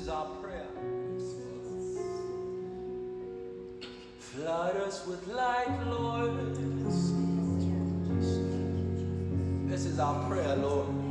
is our prayer. Flood us with light, Lord. This is our prayer, Lord.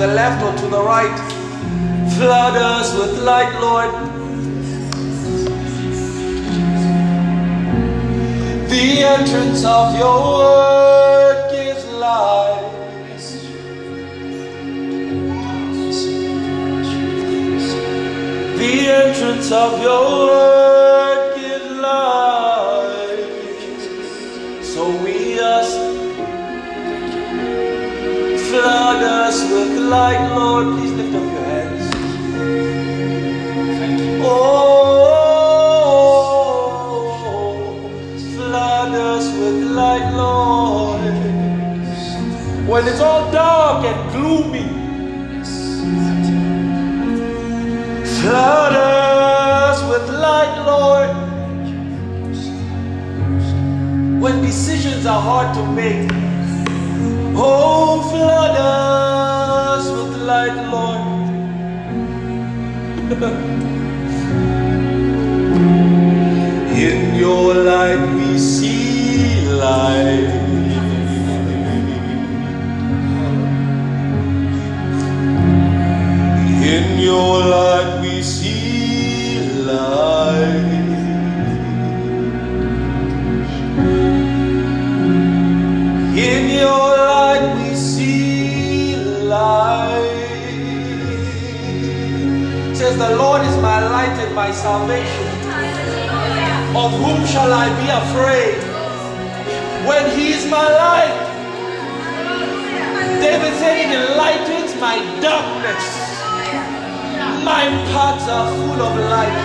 The left or to the right, flood us with light, Lord. The entrance of your word gives light. The entrance of your word are hard to make, oh, flood us with light, Lord. In your light we see light. In your light is my light and my salvation. Of whom shall I be afraid? When he is my light. David said it enlightens my darkness. My paths are full of light.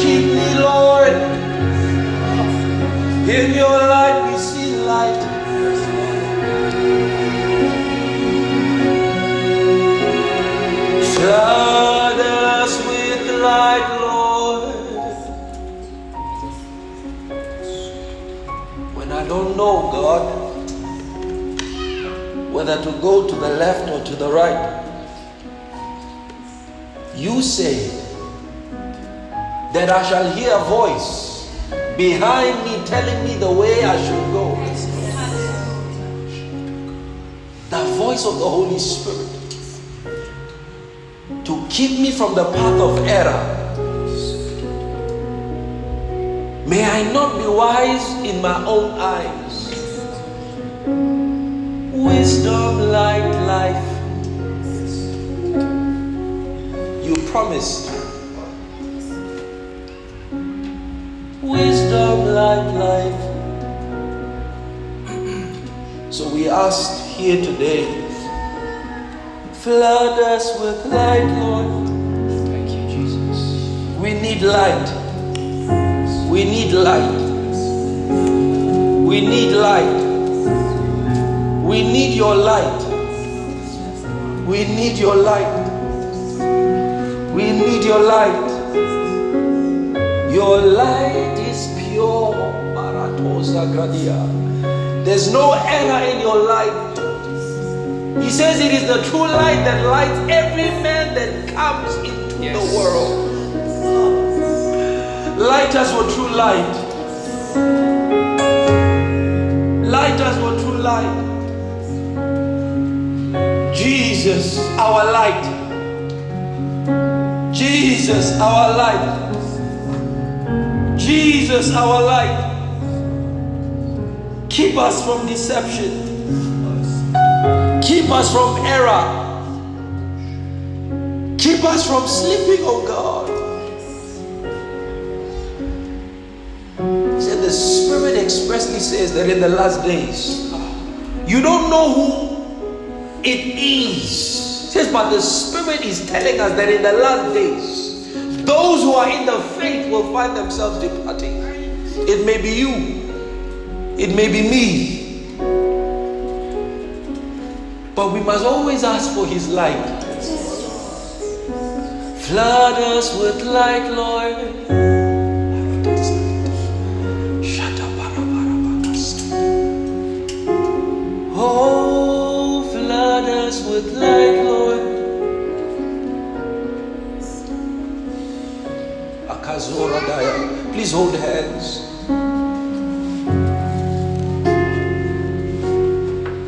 Keep me, Lord. In your light light. Flood us with light, Lord. When I don't know, God, whether to go to the left or to the right, you say that I shall hear a voice behind me telling me the way I should go. The voice of the Holy Spirit keep me from the path of error. May I not be wise in my own eyes. Wisdom, light, life. You promised. Wisdom, light, life. So we asked here today flood us with light, Lord. Need light. We need light. We need light. We need your light. We need your light. We need your light. Your light is pure. There's no error in your life. He says it is the true light that lights every man that comes into Yes. the world. Light us with true light. Light us with true light. Jesus, our light. Jesus, our light. Jesus, our light. Keep us from deception. Keep us from error. Keep us from sleeping, oh God. Expressly says that in the last days, you don't know who it is. He says, but the Spirit is telling us that in the last days, those who are in the faith will find themselves departing. It may be you, it may be me. But we must always ask for His light. Flood us with light, Lord. Please hold hands.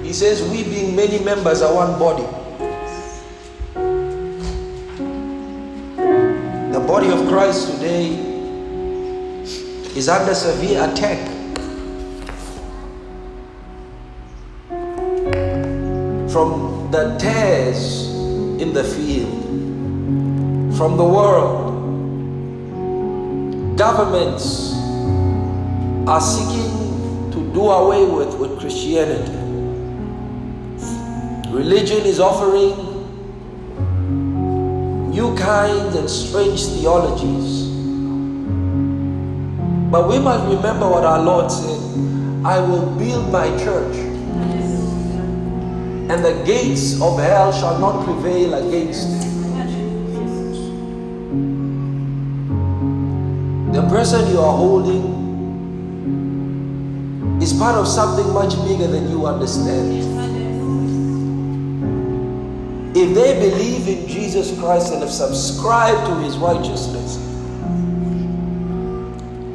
He says, We being many members are one body. The body of Christ today is under severe attack. From the world, governments are seeking to do away with, with Christianity. Religion is offering new kinds and strange theologies. But we must remember what our Lord said I will build my church, and the gates of hell shall not prevail against it. Person you are holding is part of something much bigger than you understand. If they believe in Jesus Christ and have subscribed to his righteousness,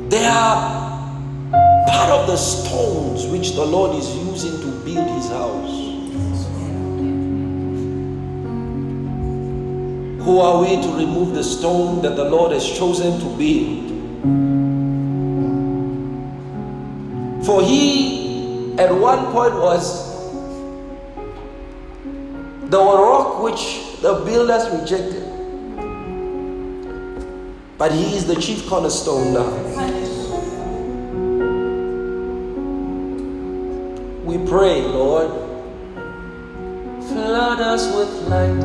they are part of the stones which the Lord is using to build his house. Who are we to remove the stone that the Lord has chosen to build? For he at one point was the rock which the builders rejected. But he is the chief cornerstone now. We pray, Lord, flood us with light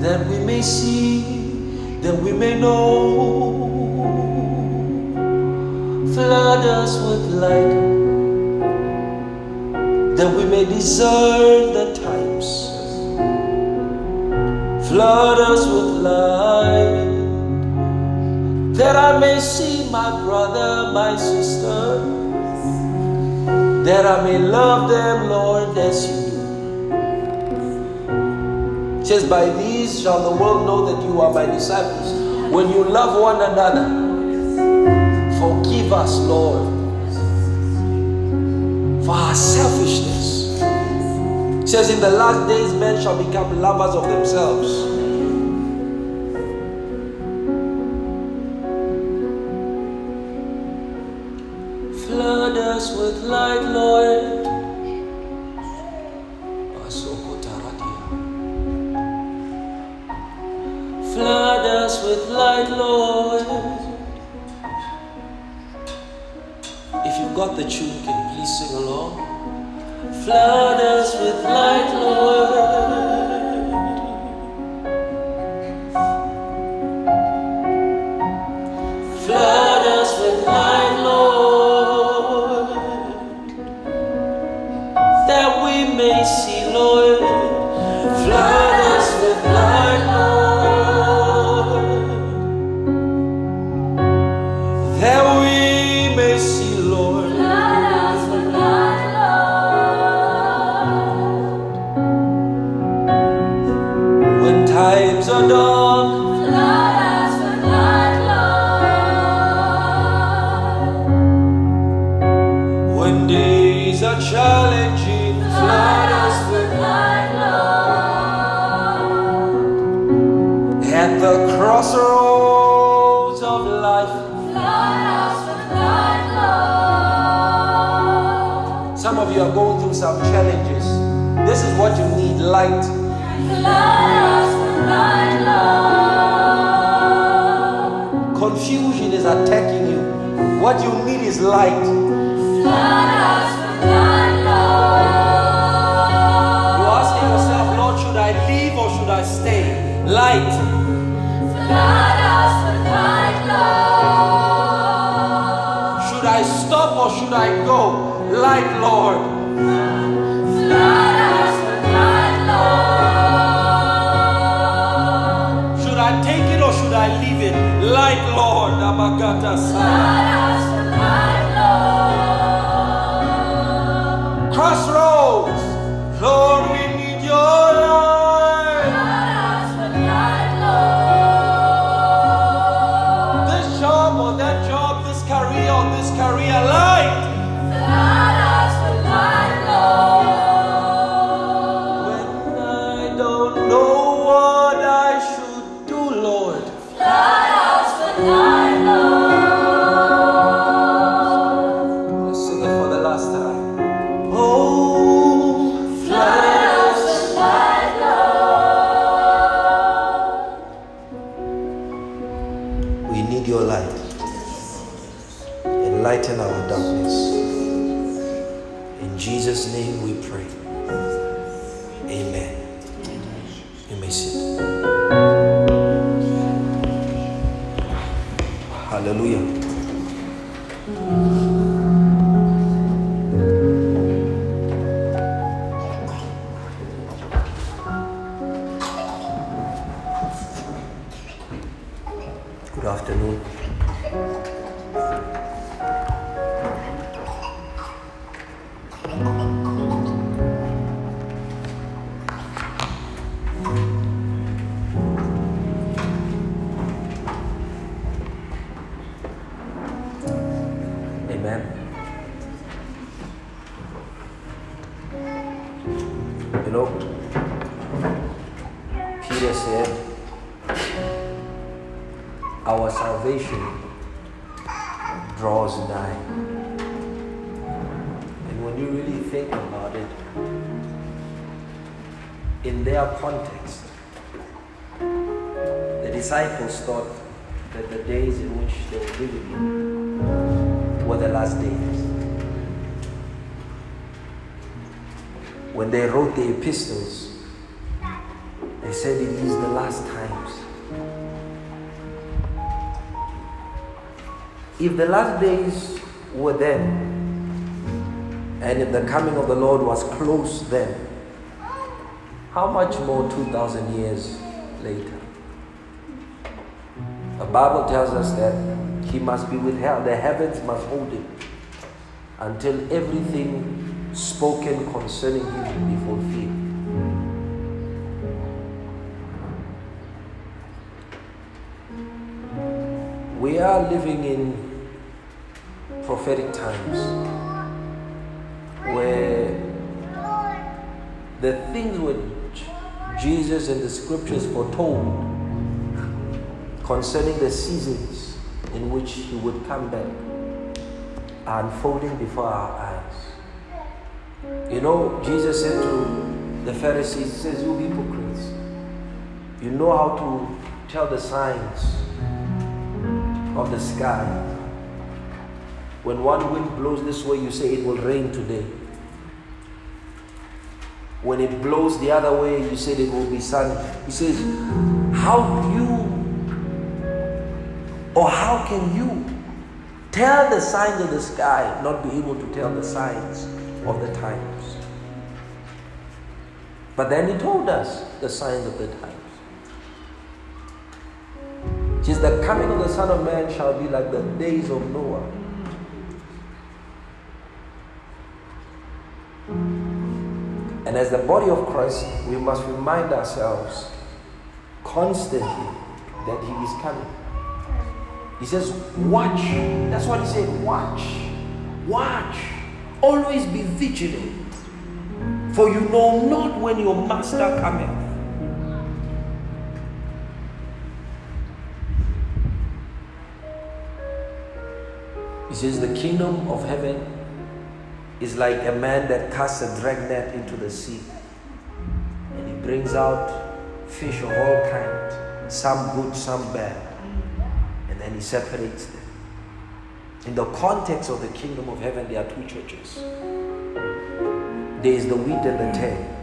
that we may see, that we may know. Flood us with light that we may discern the times. Flood us with light that I may see my brother, my sister, that I may love them, Lord, as you do. Says, By these shall the world know that you are my disciples. When you love one another, forgive us, Lord, for our selfishness. It says, In the last days, men shall become lovers of themselves. Flood us with light, Lord. In Jesus' name we pray. Amen. You may sit. Hallelujah. The last days were then, and if the coming of the Lord was close then, how much more 2,000 years later? The Bible tells us that he must be withheld, the heavens must hold him until everything spoken concerning him be fulfilled. We are living in prophetic times where the things which Jesus and the scriptures foretold concerning the seasons in which he would come back are unfolding before our eyes. You know, Jesus said to the Pharisees, He says, You hypocrites, you know how to tell the signs of the sky. When one wind blows this way, you say it will rain today. When it blows the other way, you said it will be sunny. He says, How do you, or how can you tell the signs of the sky, not be able to tell the signs of the times? But then he told us the signs of the times. Just the coming of the Son of Man shall be like the days of Noah. And as the body of Christ, we must remind ourselves constantly that he is coming. He says, Watch. That's what he said. Watch. Watch. Always be vigilant. For you know not when your master cometh. He says, The kingdom of heaven is like a man that casts a dragnet into the sea. And he brings out fish of all kinds, some good, some bad. And then he separates them. In the context of the kingdom of heaven, there are two churches. There is the wheat and the tare.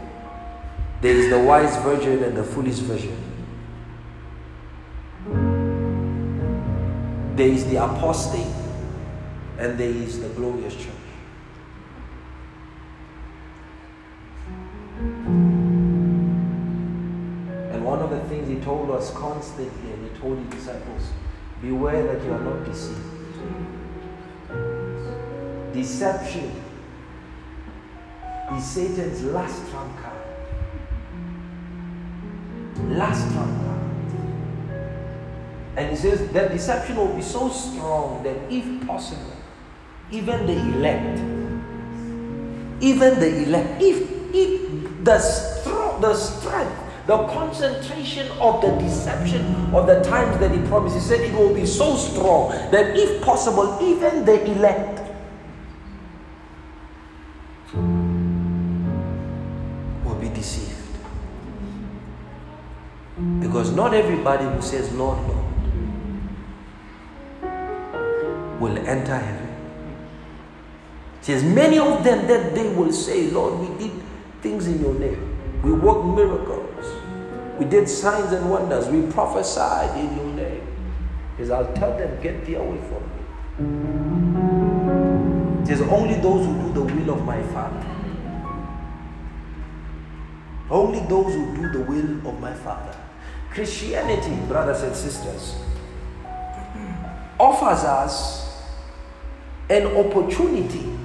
There is the wise virgin and the foolish virgin. There is the apostate and there is the glorious church. Told us constantly, and he told his disciples, beware that you are not deceived. Deception is Satan's last trump card. Last trump card. And he says that deception will be so strong that if possible, even the elect, even the elect, if if the strong, the strength, the concentration of the deception of the times that he promised, he said it will be so strong that if possible, even the elect will be deceived. Because not everybody who says, Lord, Lord, will enter heaven. Says many of them that they will say, Lord, we did things in your name. We worked miracles. We did signs and wonders. We prophesied in your name. Says, I'll tell them, get thee away from me. Says only those who do the will of my Father. Only those who do the will of my Father. Christianity, brothers and sisters, offers us an opportunity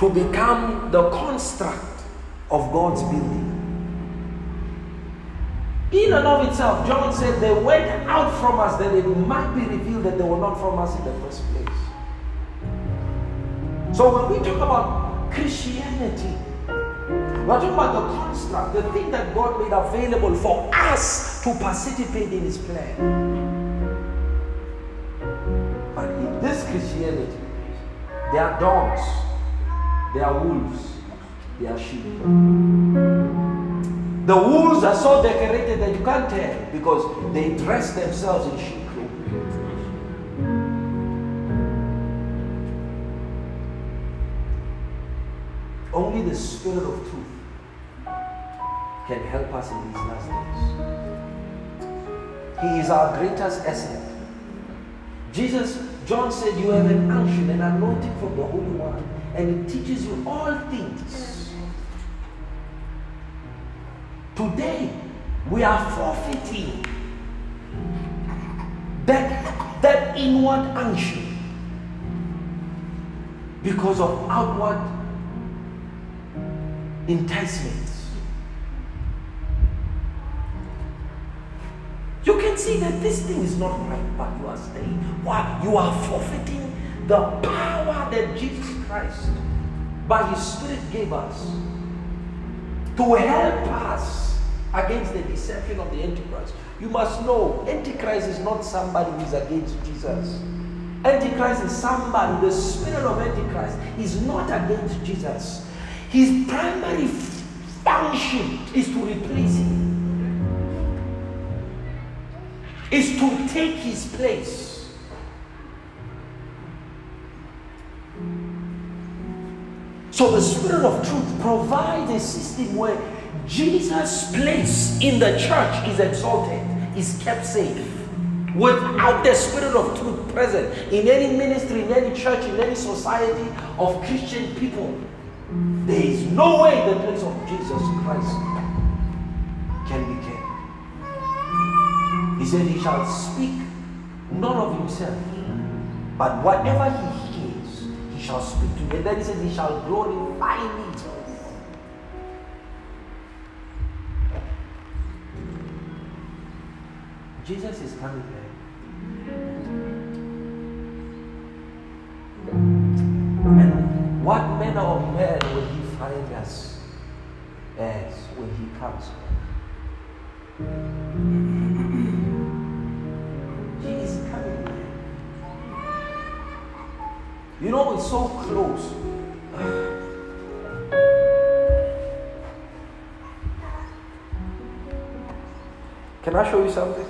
to become the construct of God's building. In and of itself, John said they went out from us that it might be revealed that they were not from us in the first place. So when we talk about Christianity, we're talking about the construct, the thing that God made available for us to participate in His plan. But in this Christianity, there are dogs, there are wolves, They are sheep. The wolves are so decorated that you can't tell because they dress themselves in sheep clothing. Only the Spirit of truth can help us in these last days. He is our greatest asset. Jesus, John said, You have an unction, an anointing from the Holy One, and it teaches you all things. Today, we are forfeiting that, that inward unction because of outward enticements. You can see that this thing is not right, but you are staying. Why? You are forfeiting the power that Jesus Christ, by His Spirit, gave us to help us against the deception of the Antichrist. You must know, Antichrist is not somebody who is against Jesus. Antichrist is somebody, the spirit of Antichrist is not against Jesus. His primary function is to replace him, is to take his place. So the Spirit of Truth provides a system where Jesus' place in the church is exalted, is kept safe. Without the Spirit of Truth present in any ministry, in any church, in any society of Christian people, there is no way the place of Jesus Christ can be kept. He said, He shall speak not of Himself, but whatever He hears, Shall speak to me. And then he says, He shall glorify me. Jesus is coming back. And what manner of man will he find us as when he comes back? He is You know, it's so close. Can I show you something?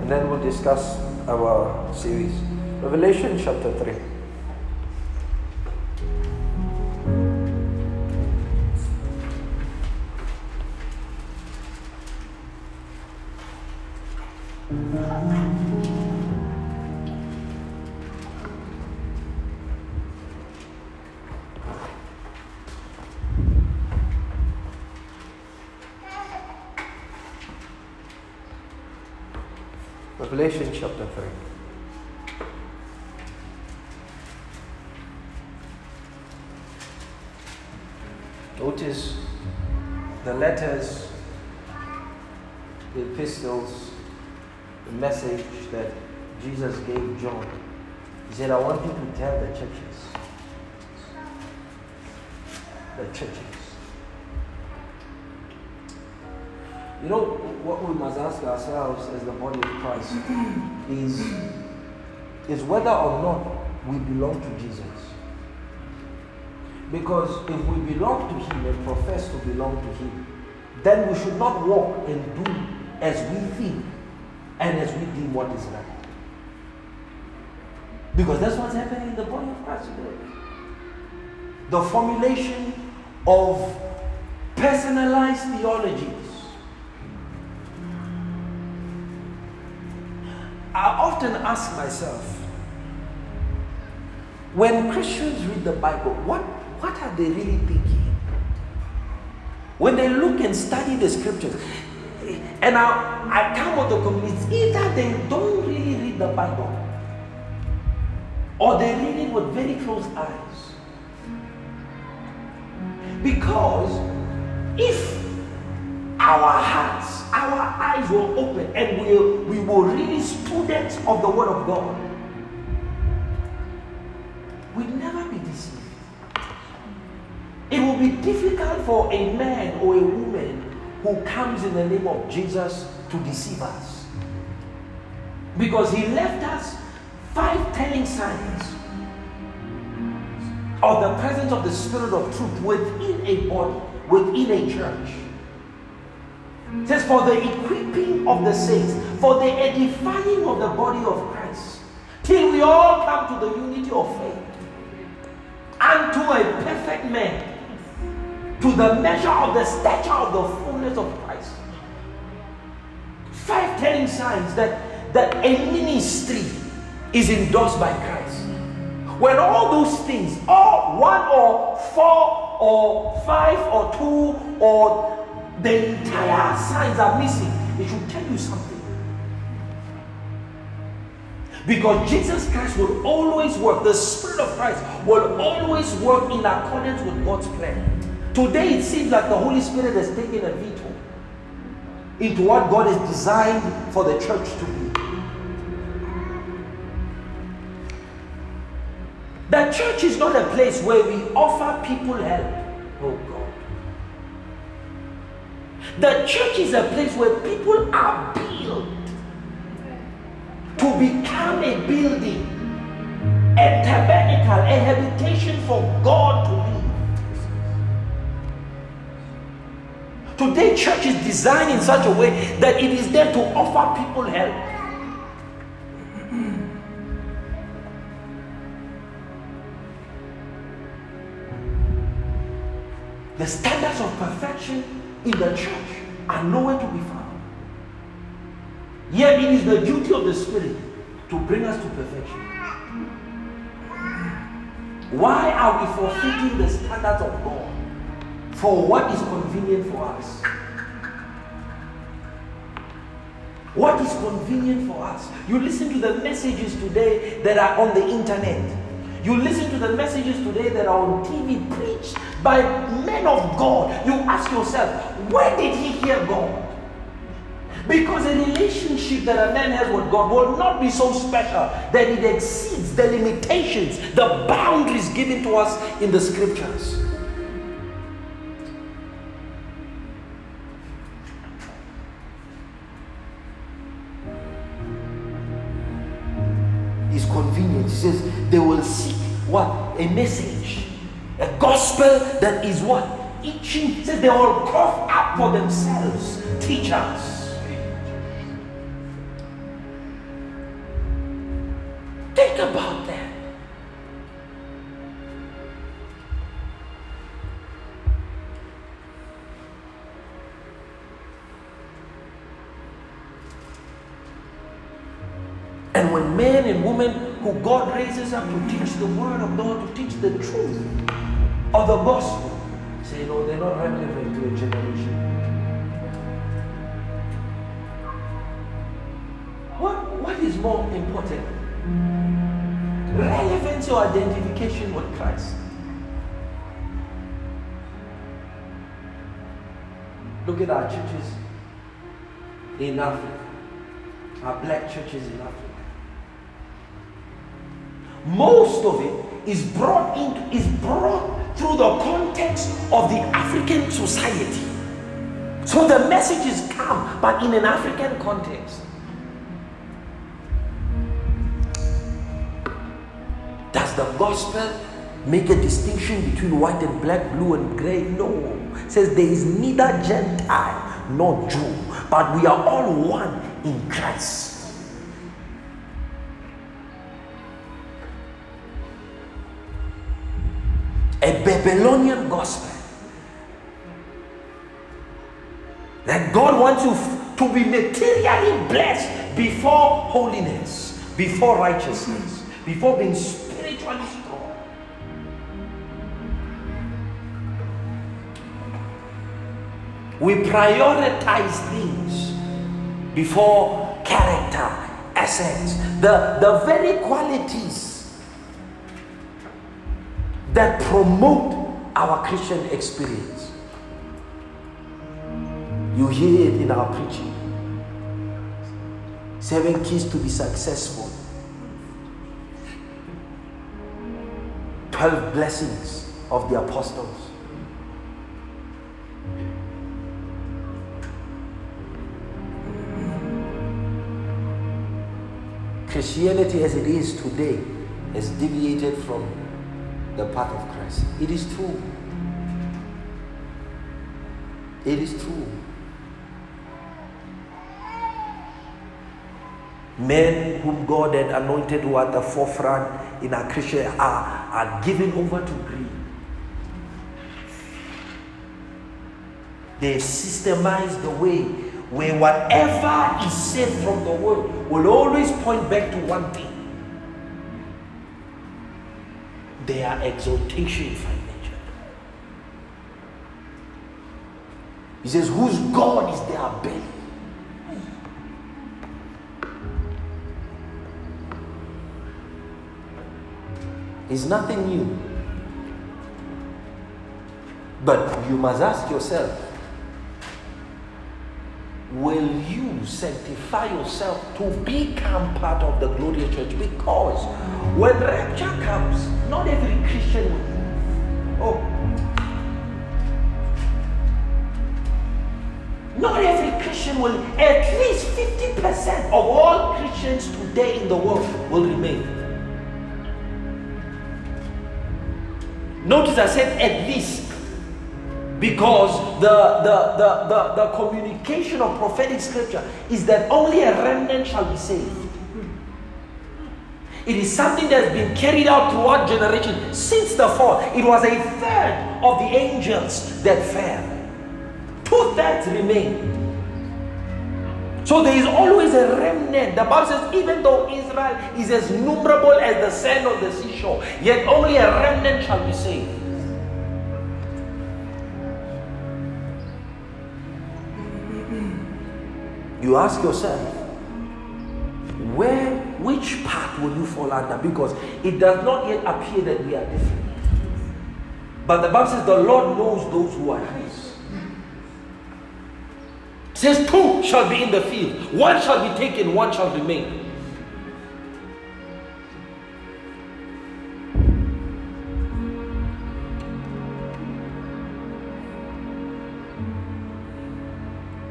And then we'll discuss our series. Revelation chapter 3. Revelation chapter 3. Notice the letters, the epistles, the message that Jesus gave John. He said, I want you to tell the churches. The churches. You know, what we must ask ourselves as the body of Christ is, is whether or not we belong to Jesus. Because if we belong to Him and profess to belong to Him, then we should not walk and do as we think and as we deem what is right. Because that's what's happening in the body of Christ today. The formulation of personalized theologies. I often ask myself, when Christians read the Bible, what, what are they really thinking? When they look and study the scriptures, and I, I come with the conclusion, either they don't really read the Bible, or they read it with very close eyes. Because if our hearts, our eyes will open, and we, we were really students of the Word of God, we'd never be deceived. It will be difficult for a man or a woman who comes in the name of Jesus to deceive us. Because he left us five telling signs of the presence of the Spirit of truth within a body, within a church. It says, for the equipping of the saints, for the edifying of the body of Christ, till we all come to the unity of faith, and to a perfect man, to the measure of the stature of the fullness of Christ. Five telling signs that, that a ministry is endorsed by Christ. When all those things, all one or four or five or two or the entire signs are missing, it should tell you something. Because Jesus Christ will always work, the Spirit of Christ will always work in accordance with God's plan. Today it seems like the Holy Spirit has taken a veto into what God has designed for the church to be. The church is not a place where we offer people help. The church is a place where people are built to become a building, a tabernacle, a habitation for God to live. Today, church is designed in such a way that it is there to offer people help. The standards of perfection in the church are nowhere to be found. Yet it is the duty of the Spirit to bring us to perfection. Why are we forfeiting the standards of God for what is convenient for us? What is convenient for us? You listen to the messages today that are on the internet. You listen to the messages today that are on TV preached by men of God. You ask yourself, where did he hear God? Because a relationship that a man has with God will not be so special that it exceeds the limitations, the boundaries given to us in the scriptures. It's convenient. He says they will seek what? A message. Gospel that is what? Itching. He says they all cough up for themselves teachers. Think about that. And when men and women who God raises up to teach the word of God, to teach the truth of the gospel, say, no, they're not relevant to a generation. What, what is more important? Relevance or identification with Christ? Look at our churches in Africa, our black churches in Africa. Most of it is brought into is brought through the context of the African society. So the messages come, but in an African context. Does the gospel make a distinction between white and black, blue and gray? No. It says there is neither Gentile nor Jew, but we are all one in Christ. A Babylonian gospel. That God wants you to be materially blessed before holiness, before righteousness, before being spiritually strong. We prioritize things before character, essence, the, the very qualities that promote our Christian experience. You hear it in our preaching. Seven keys to be successful. 12 blessings of the apostles. Christianity as it is today has deviated from the path of Christ. It is true. It is true. Men whom God had anointed who are at the forefront in our Christian are, are given over to greed. They systemize the way where whatever is said from the word will always point back to one thing their exaltation financially. He says, Whose God is their belly? It's nothing new. But you must ask yourself will you sanctify yourself to become part of the glorious church? Because when rapture comes, not every Christian will. Oh. Not every Christian will, at least 50% of all Christians today in the world will remain. Notice I said at least because the, the, the, the, the communication of prophetic scripture is that only a remnant shall be saved. It is something that has been carried out throughout generations since the fall. It was a third of the angels that fell. Two thirds remain. So there is always a remnant. The Bible says, even though Israel is as numerable as the sand on the seashore, yet only a remnant shall be saved. You ask yourself, where, which part will you fall under? Because it does not yet appear that we are different. But the Bible says the Lord knows those who are His. says, Two shall be in the field, one shall be taken, one shall remain.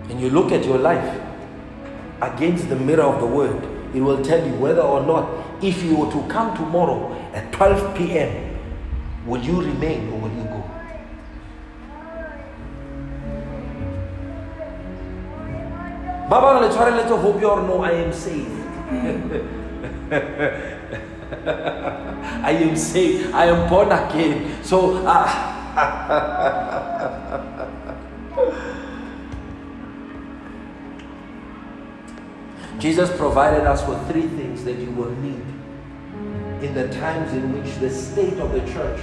And you look at your life against the mirror of the word, it will tell you whether or not, if you were to come tomorrow at 12 p.m., will you remain or will you go? Baba le tshware let's hope you no I am saved. I am saved. I am born again. So uh, Jesus provided us with three things that you will need in the times in which the state of the church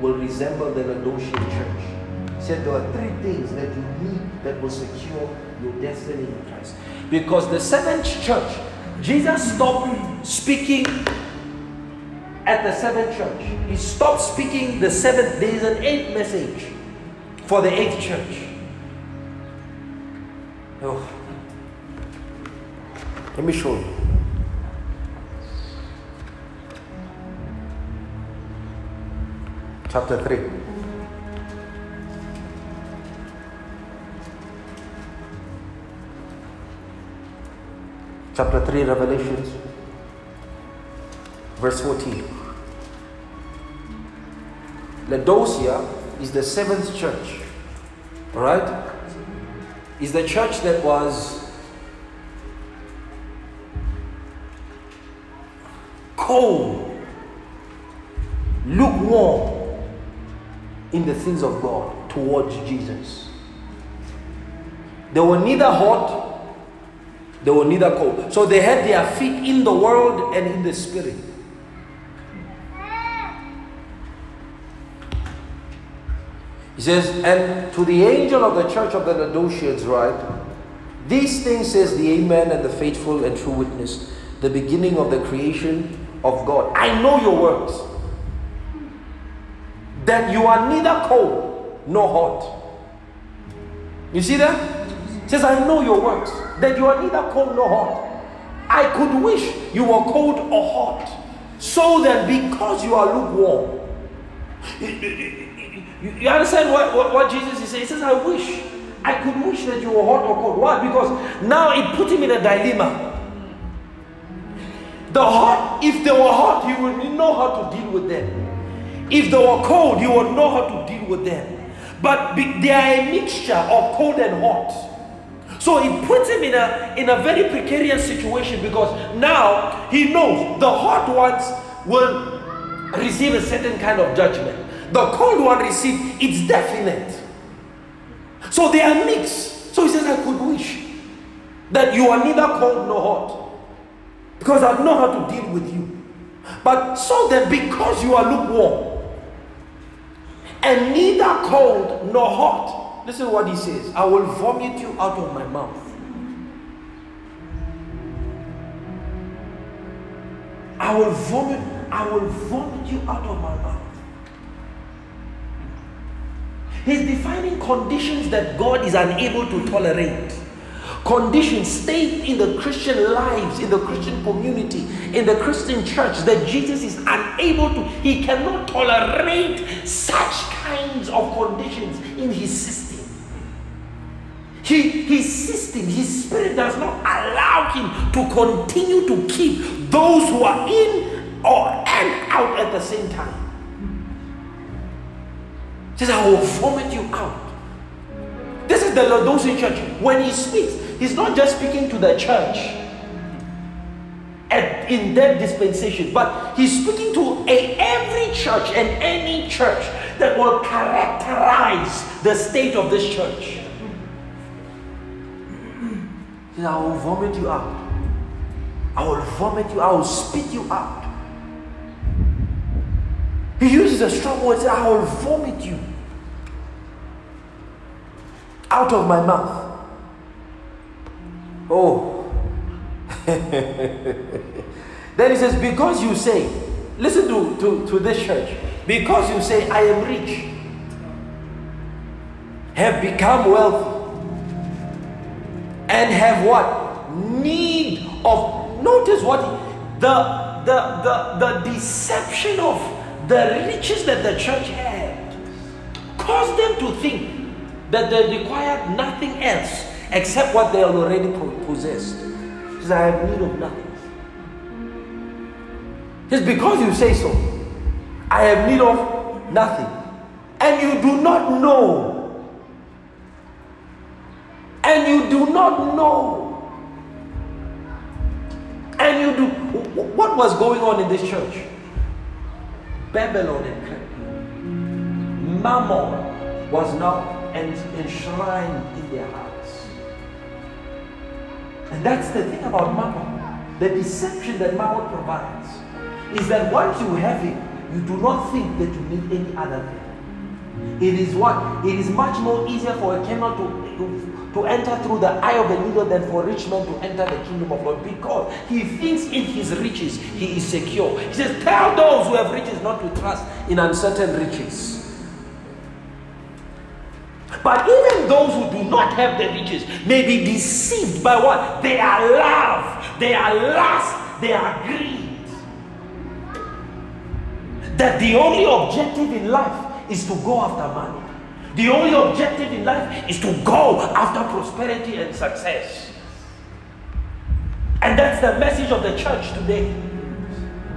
will resemble the Laodicean church. He said there are three things that you need that will secure your destiny in Christ. Because the seventh church, Jesus stopped speaking at the seventh church. He stopped speaking the seventh. There is an eighth message for the eighth church. Oh. Let me show you. Chapter 3. Chapter 3, Revelations, verse 14. Laodicea is the seventh church. Alright? Is the church that was cold, lukewarm in the things of God towards Jesus. They were neither hot, they were neither cold. So they had their feet in the world and in the spirit. He says, and to the angel of the church of the Laodiceans, right? These things says the Amen and the faithful and true witness, the beginning of the creation of God. I know your works. That you are neither cold nor hot. You see that? It says, I know your works. That you are neither cold nor hot. I could wish you were cold or hot. So that because you are lukewarm, you, understand what, what, what, Jesus is saying? He says, I wish. I could wish that you were hot or cold. Why? Because now it put him in a dilemma. The hot, if they were hot, he would know how to deal with them. If they were cold, he would know how to deal with them. But they are a mixture of cold and hot. So it puts him in a in a very precarious situation because now he knows the hot ones will receive a certain kind of judgment. The cold one receives it's definite. So they are mixed. So he says, I could wish that you are neither cold nor hot because I know how to deal with you. But so that because you are lukewarm and neither cold nor hot, listen what he says I will vomit you out of my mouth. I will vomit, I will vomit you out of my mouth. He's defining conditions that God is unable to tolerate conditions, state in the Christian lives, in the Christian community, in the Christian church that Jesus is unable to, he cannot tolerate such kinds of conditions in his system. He, his system, his spirit does not allow him to continue to keep those who are in or and out at the same time. He says, I will vomit you out. This is the Laodicean church. When he speaks, he's not just speaking to the church at, in that dispensation, but he's speaking to a, every church and any church that will characterize the state of this church. Says, I will vomit you out. I will vomit you, I will spit you out. He uses a strong word, I will vomit you out of my mouth. Oh. then he says, Because you say, listen to, to, to this church, because you say, I am rich, have become wealthy, and have what? Need of. Notice what? The, the, the, the deception of the riches that the church had caused them to think that they required nothing else except what they already possessed. He says, I have need of nothing. It's because you say so. I have need of nothing. And you do not know. And you do not know. And you do. What was going on in this church? Babylon and. Mammon was now enshrined in their hearts. And that's the thing about mammon. The deception that mammon provides is that once you have it, you do not think that you need any other thing. It is what? It is much more easier for a camel to, to, enter through the eye of a needle than for a rich man to enter the kingdom of God because he thinks in his riches he is secure. He says, Tell those who have riches not to trust in uncertain riches. But even those who do not have the riches may be deceived by what? They are love, they are lust, they are greed that the only objective in life is to go after money. The only objective in life is to go after prosperity and success. And that's the message of the church today.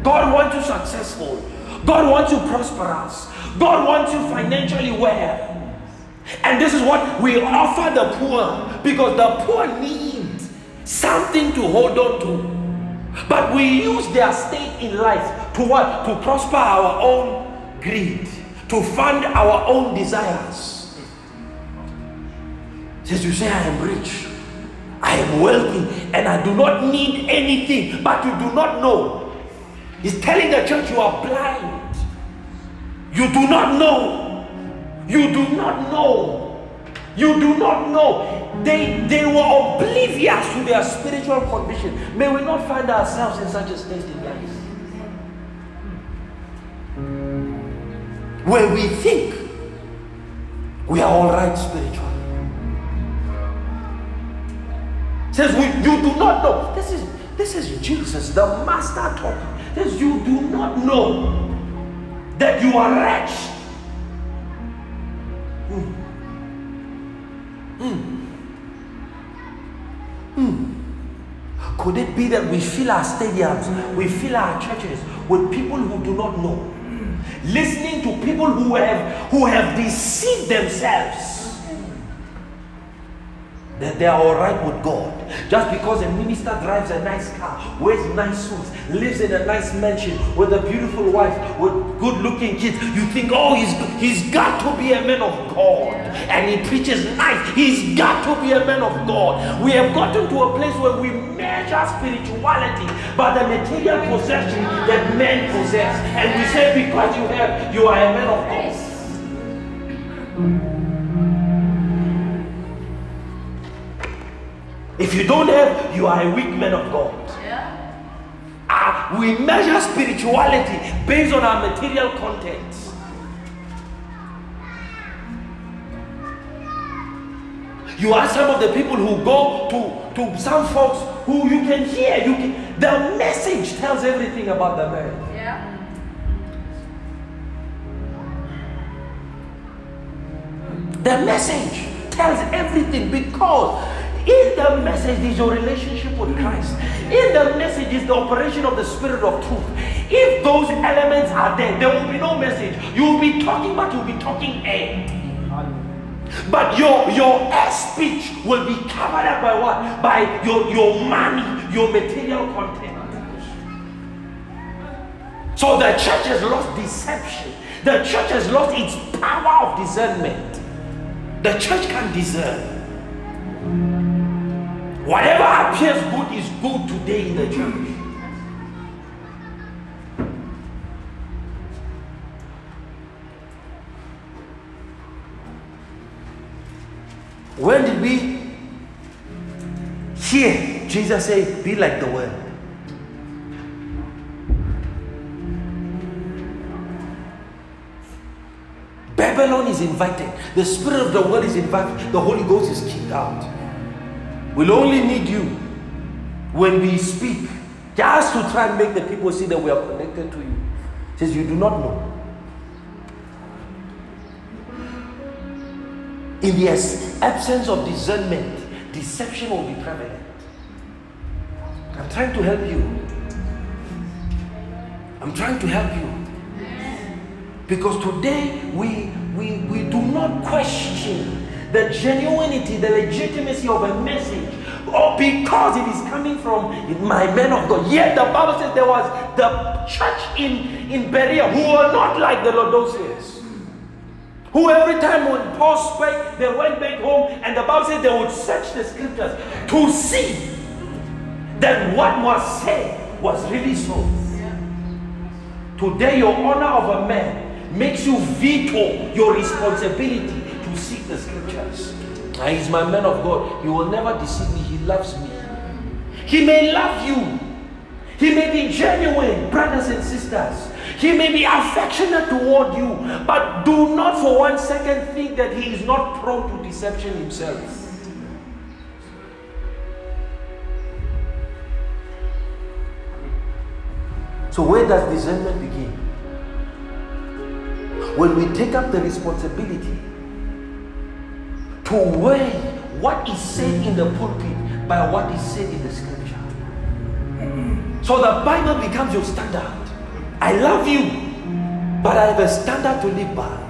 God wants you successful. God wants you prosperous. God wants you financially well. And this is what we offer the poor because the poor need something to hold on to. But we use their state in life to what? To prosper our own greed, to fund our own desires. Says you say, I am rich, I am wealthy, and I do not need anything, but you do not know. He's telling the church you are blind. You do not know. You do not know. You do not know. They, they were oblivious to their spiritual condition. May we not find ourselves in such a state in life. Where we think we are all right spiritually. Says we, you do not know. This is this is Jesus, the master talking. Says you do not know that you are wretched Hmm. Hmm. Could it be that we fill our stadiums, we fill our churches with people who do not know? Hmm. Listening to people who have who have deceived themselves that they are all right with God. Just because a minister drives a nice car, wears nice suits, lives in a nice mansion with a beautiful wife, with good looking kids, you think, oh, he's, he's got to be a man of God. And he preaches nice. He's got to be a man of God. We have gotten to a place where we measure spirituality by the material possession that men possess. And we say, because you have, you are a man of God. If you don't have, you are a weak man of God. Yeah. Uh, we measure spirituality based on our material content. You are some of the people who go to, to some folks who you can hear. You can, the message tells everything about the man. Yeah. The message tells everything because in the message is your relationship with Christ. In the message is the operation of the Spirit of truth. If those elements are there, there will be no message. You will be talking, but you'll be talking air. But your your speech will be covered up by what? By your, your money, your material content. So the church has lost deception. The church has lost its power of discernment. The church can discern. Whatever appears good is good today in the church. When did we hear Jesus say, Be like the world? Babylon is invited. The spirit of the world is invited. The Holy Ghost is kicked out. We'll only need you when we speak, just to try and make the people see that we are connected to you. He says, You do not know. In the absence of discernment, deception will be prevalent. I'm trying to help you. I'm trying to help you. Because today we, we, we do not question the genuinity, the legitimacy of a message, or because it is coming from my men of God. Yet the Bible says there was the church in, in Berea who were not like the Laodiceans. Who every time when Paul spoke, they went back home, and the Bible says they would search the scriptures to see that what was said was really so. Today, your honor of a man makes you veto your responsibility to seek the scriptures. And he's my man of God. He will never deceive me. He loves me. He may love you. He may be genuine, brothers and sisters. He may be affectionate toward you, but do not for one second think that he is not prone to deception himself. So, where does discernment begin? When we take up the responsibility to weigh what is said in the pulpit by what is said in the scripture. So the Bible becomes your standard. I love you, but I have a standard to live by.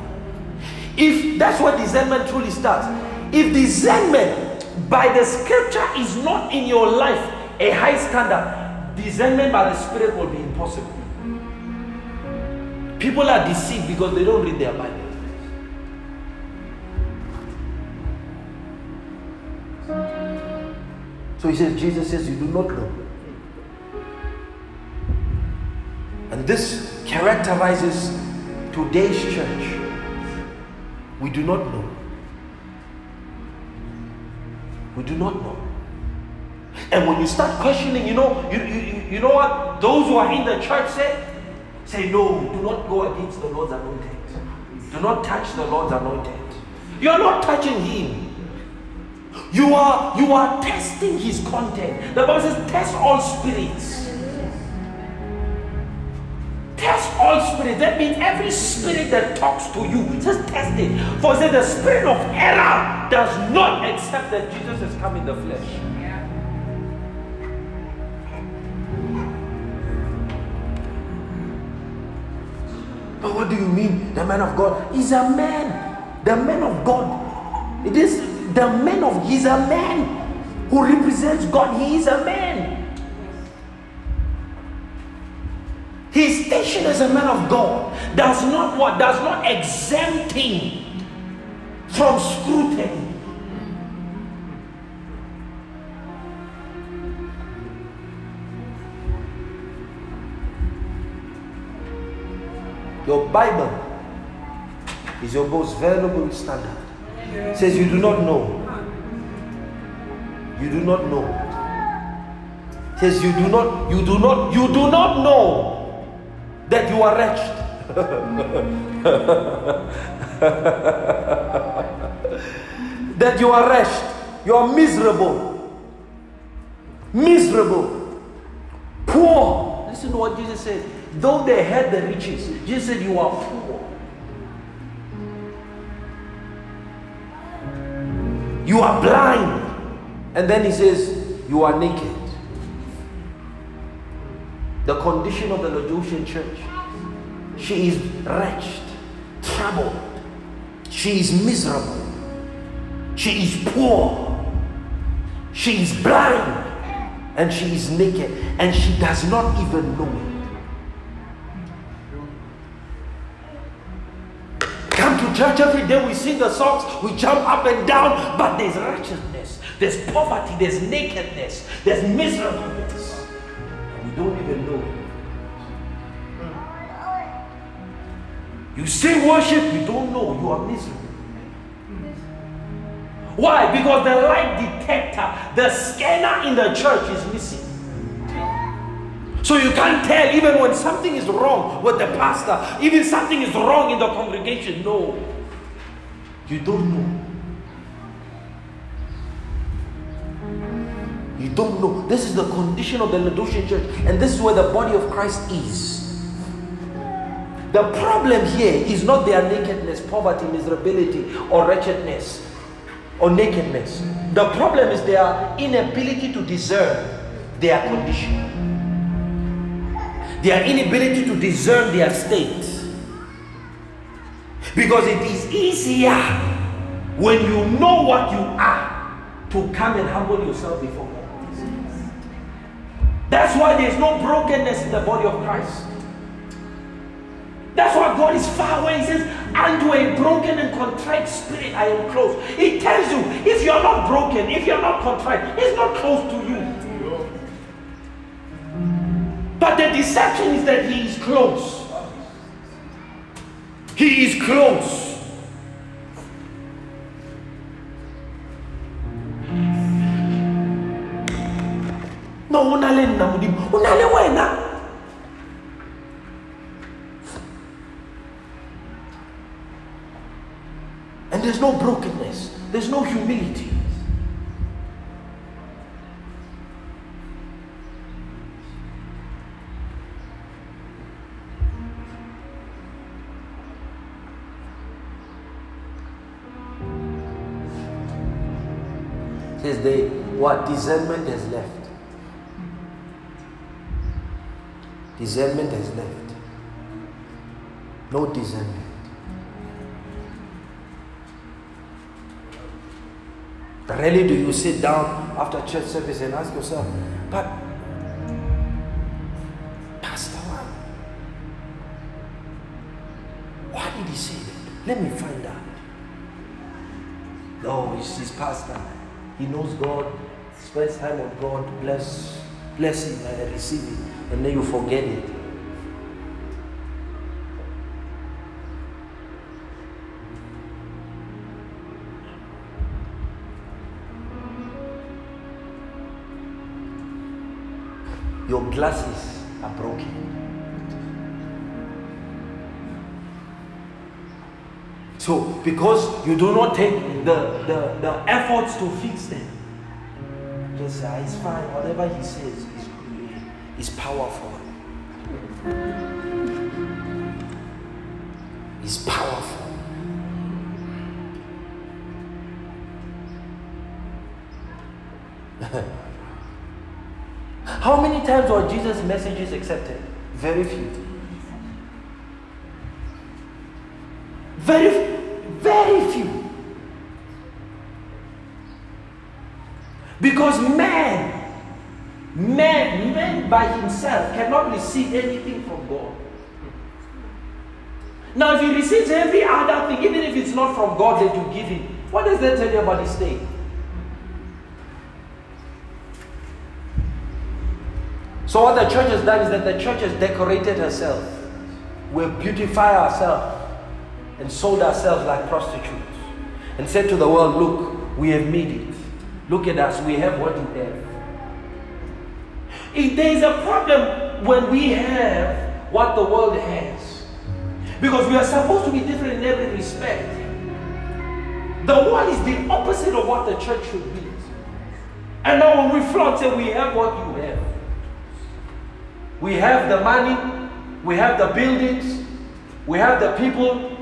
If that's what discernment truly starts, if discernment by the scripture is not in your life a high standard, discernment by the spirit will be impossible. People are deceived because they don't read their Bible. So he says, Jesus says, You do not know. And this characterizes today's church. We do not know. We do not know. And when you start questioning, you know, you, you, you know what those who are in the church say? Say, no, do not go against the Lord's anointed. Do not touch the Lord's anointed. You are not touching him. You are you are testing his content. The Bible says, test all spirits. Test all spirits. That means every spirit that talks to you, just test it. For it says the spirit of error does not accept that Jesus has come in the flesh. But what do you mean, the man of God? He's a man. The man of God. It is the man of he's a man who represents God. He is a man. His station as a man of God does not what does not exempt him from scrutiny. Your Bible is your most valuable standard. Says you do not know. You do not know. Says you do not, you do not, you do not know that you are wretched. that you are wretched. You are miserable. Miserable. Poor. Listen to what Jesus said. Though they had the riches, Jesus said, You are poor. You are blind. And then he says, You are naked. The condition of the Laodicean church. She is wretched, troubled. She is miserable. She is poor. She is blind. And she is naked. And she does not even know it. Church every day, we sing the songs, we jump up and down, but there's wretchedness, there's poverty, there's nakedness, there's miserableness. And we don't even know. You sing worship, you don't know you are miserable. Why? Because the light detector, the scanner in the church is missing. So you can't tell even when something is wrong with the pastor, even something is wrong in the congregation. No. You don't know. You don't know. This is the condition of the Laodicean church, and this is where the body of Christ is. The problem here is not their nakedness, poverty, miserability, or wretchedness, or nakedness. The problem is their inability to discern their condition, their inability to discern their state. Because it is easier when you know what you are to come and humble yourself before God. That's why there's no brokenness in the body of Christ. That's why God is far away. He says, Unto a broken and contrite spirit I am close. He tells you, if you're not broken, if you're not contrite, He's not close to you. But the deception is that He is close. He is close. No, unale nna modimo o na le wena and there's no brokenness there's no humility what discernment has left discernment has left no discernment Rarely do you sit down after church service and ask yourself, but Pastor, why, why did he say that? Let me find out. No, he's his pastor. He knows God, spends time with God, bless, bless him and receive it, and then you forget it. your glasses are broken. So, because you do not take the, the, the efforts to fix them, just say, "Ah, it's fine, whatever he says is, is powerful. Is powerful. How many times were Jesus' messages accepted? Very few. Very, very few. Because man, man, man by himself cannot receive anything from God. Now, if he receives every other thing, even if it's not from God that you give him, what does that tell you about his state? So what the church has done is that the church has decorated herself. We beautify ourselves and sold ourselves like prostitutes. And said to the world, look, we have made it. Look at us, we have what you have. If there is a problem when we have what the world has. Because we are supposed to be different in every respect. The world is the opposite of what the church should be. And now when we flaunt say we have what you have. We have the money, we have the buildings, we have the people.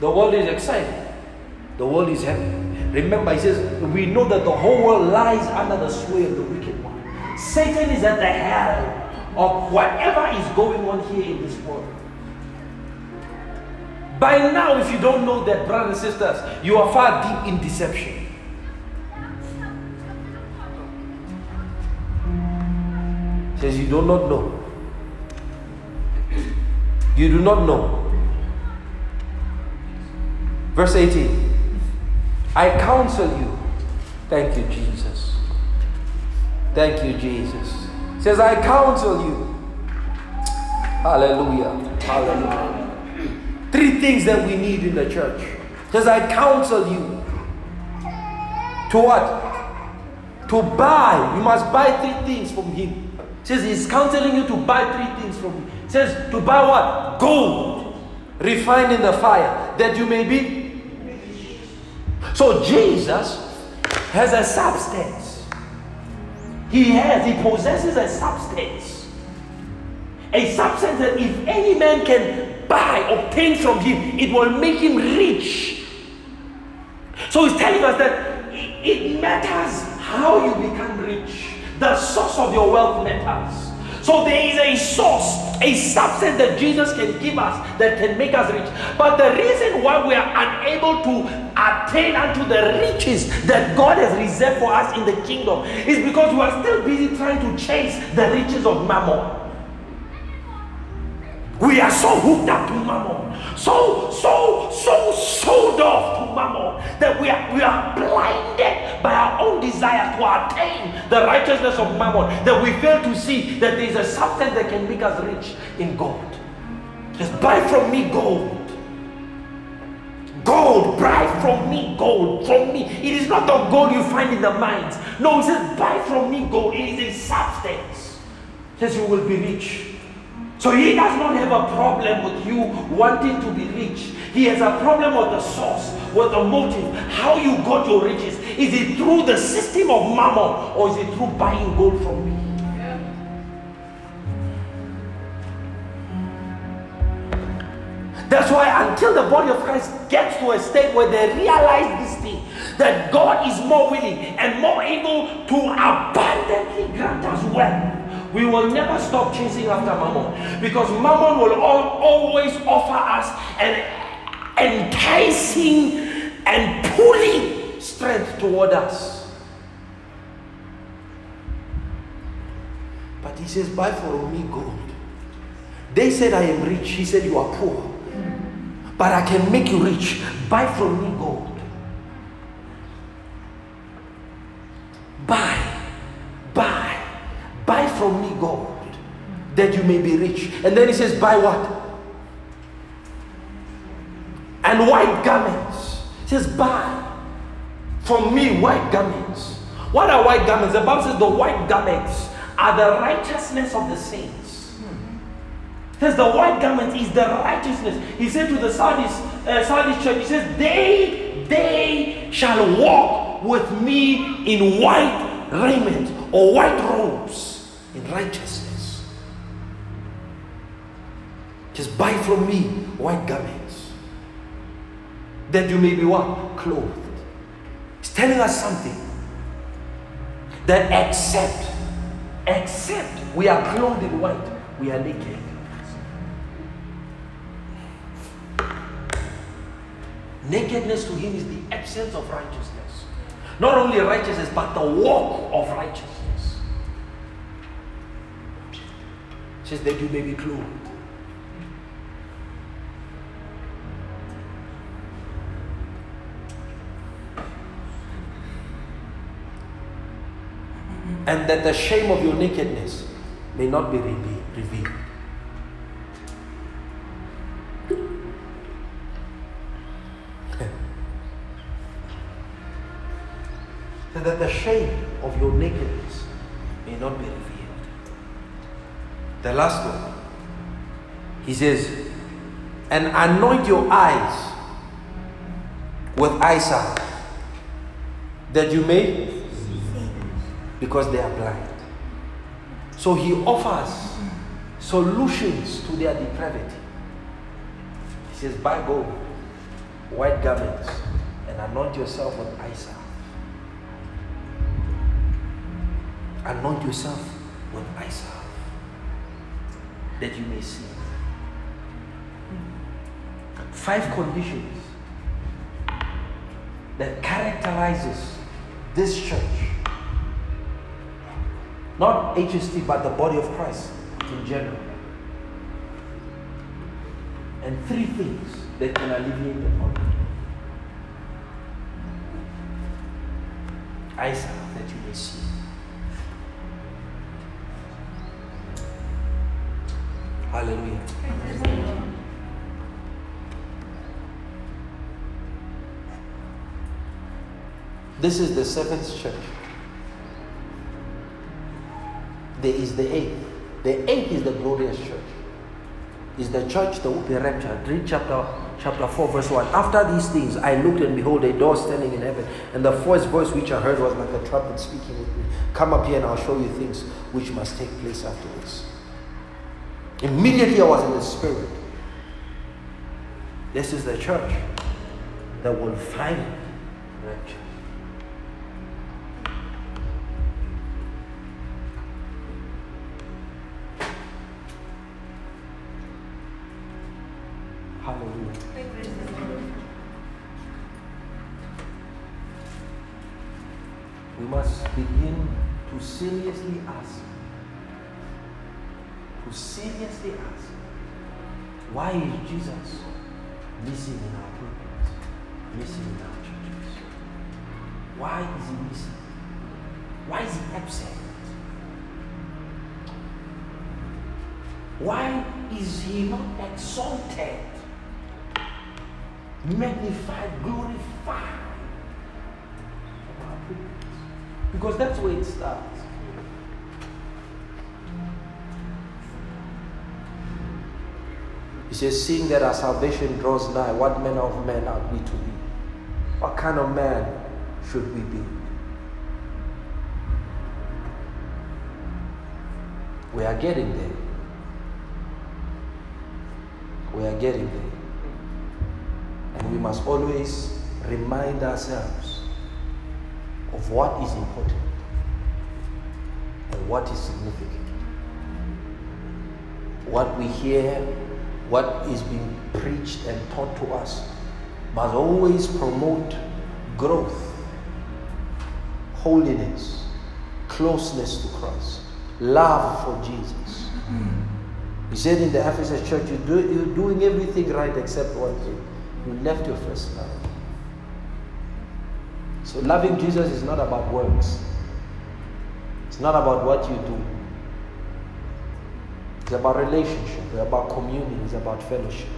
The world is excited. The world is happy. Remember, he says, we know that the whole world lies under the sway of the wicked one. Satan is at the head of whatever is going on here in this world. By now, if you don't know that, brothers and sisters, you are far deep in deception. says you do not know. You do not know. Verse 18. I counsel you. Thank you, Jesus. Thank you, Jesus. Says, I counsel you. Hallelujah. Hallelujah. Three things that we need in the church. Says, I counsel you. To what? To buy. You must buy three things from him. Says he's counseling you to buy three things from him. Says to buy what? Gold. Refined in the fire. That you may be so Jesus has a substance. He has, he possesses a substance. A substance that if any man can buy, obtain from him, it will make him rich. So he's telling us that it- matters how you become rich. The source of your wealth matters. So there is a source, a substance that Jesus can give us that can make us rich. But the reason why we are unable to attain unto the riches that God has reserved for us in the kingdom is because we are still busy trying to chase the riches of mammon. We are so hooked up to mammon, so so so sold off to mammon that we are we are blinded by our own desire to attain the righteousness of mammon that we fail to see that there is a substance that can make us rich in gold. Just buy from me gold. Gold, buy from me gold, from me. It is not the gold you find in the mines. No, it says buy from me gold. It is a substance. It says you will be rich. So he does not have a problem with you wanting to be rich. He has a problem with the source, with the motive, how you got your riches. Is it through the system of mammon or is it through buying gold from me? That's why until the body of Christ gets to a state where they realize this thing, that God is more willing and more able to abundantly grant us wealth, we will never stop chasing after mammon because mammon will al- always offer us an enticing and pulling strength toward us. But he says, Buy for me gold. They said, I am rich. He said, You are poor. But I can make you rich. Buy from me gold. Buy, buy, buy from me gold that you may be rich. And then he says, Buy what? And white garments. He says, Buy from me white garments. What are white garments? The Bible says the white garments are the righteousness of the saints. He says the white garment is the righteousness. He said to the Sardis, uh, church, he says, they, they shall walk with me in white raiment or white robes in righteousness. Just buy from me white garments. That you may be what? Clothed. He's telling us something. That except, except we are clothed in white, we are naked. Nakedness to him is the absence of righteousness. Not only righteousness, but the walk of righteousness. That you may be clothed. And that the shame of your nakedness may not be revealed. so that the shame of your nakedness may not be revealed. The last one, he says, and anoint your eyes with eye salve, that you may, because they are blind. So he offers solutions to their depravity. He says, buy gold, white garments, and anoint yourself with eye salve. anoint yourself with eye salve that you may see. Mm. Five conditions that characterizes this church. Not HST, but the body of Christ in general. And three things that can alleviate the problem. Salve that you may see. This is the seventh church. There is the eighth. The eighth is the glorious church. Is the church that will be raptured. Read chapter chapter 4, verse 1. After these things, I looked and behold a door standing in heaven, and the first voice which I heard was like a trumpet speaking with me. Come up here and I'll show you things which must take place afterwards. Immediately I was in the spirit. This is the church that will find rapture. Exalted, magnified, glorified? Because that's where it starts. He says, Seeing that our salvation draws nigh, what manner of men are we to be? What kind of man should we be? We are getting there. We are getting there. And we must always remind ourselves of what is important and what is significant. What we hear, what is being preached and taught to us must always promote growth, holiness, closeness to Christ, love for Jesus. Hmm. He said in the Ephesus church, you do, you're doing everything right except one thing. You left your first love. So loving Jesus is not about works. It's not about what you do. It's about relationship. It's about communion. It's about fellowship.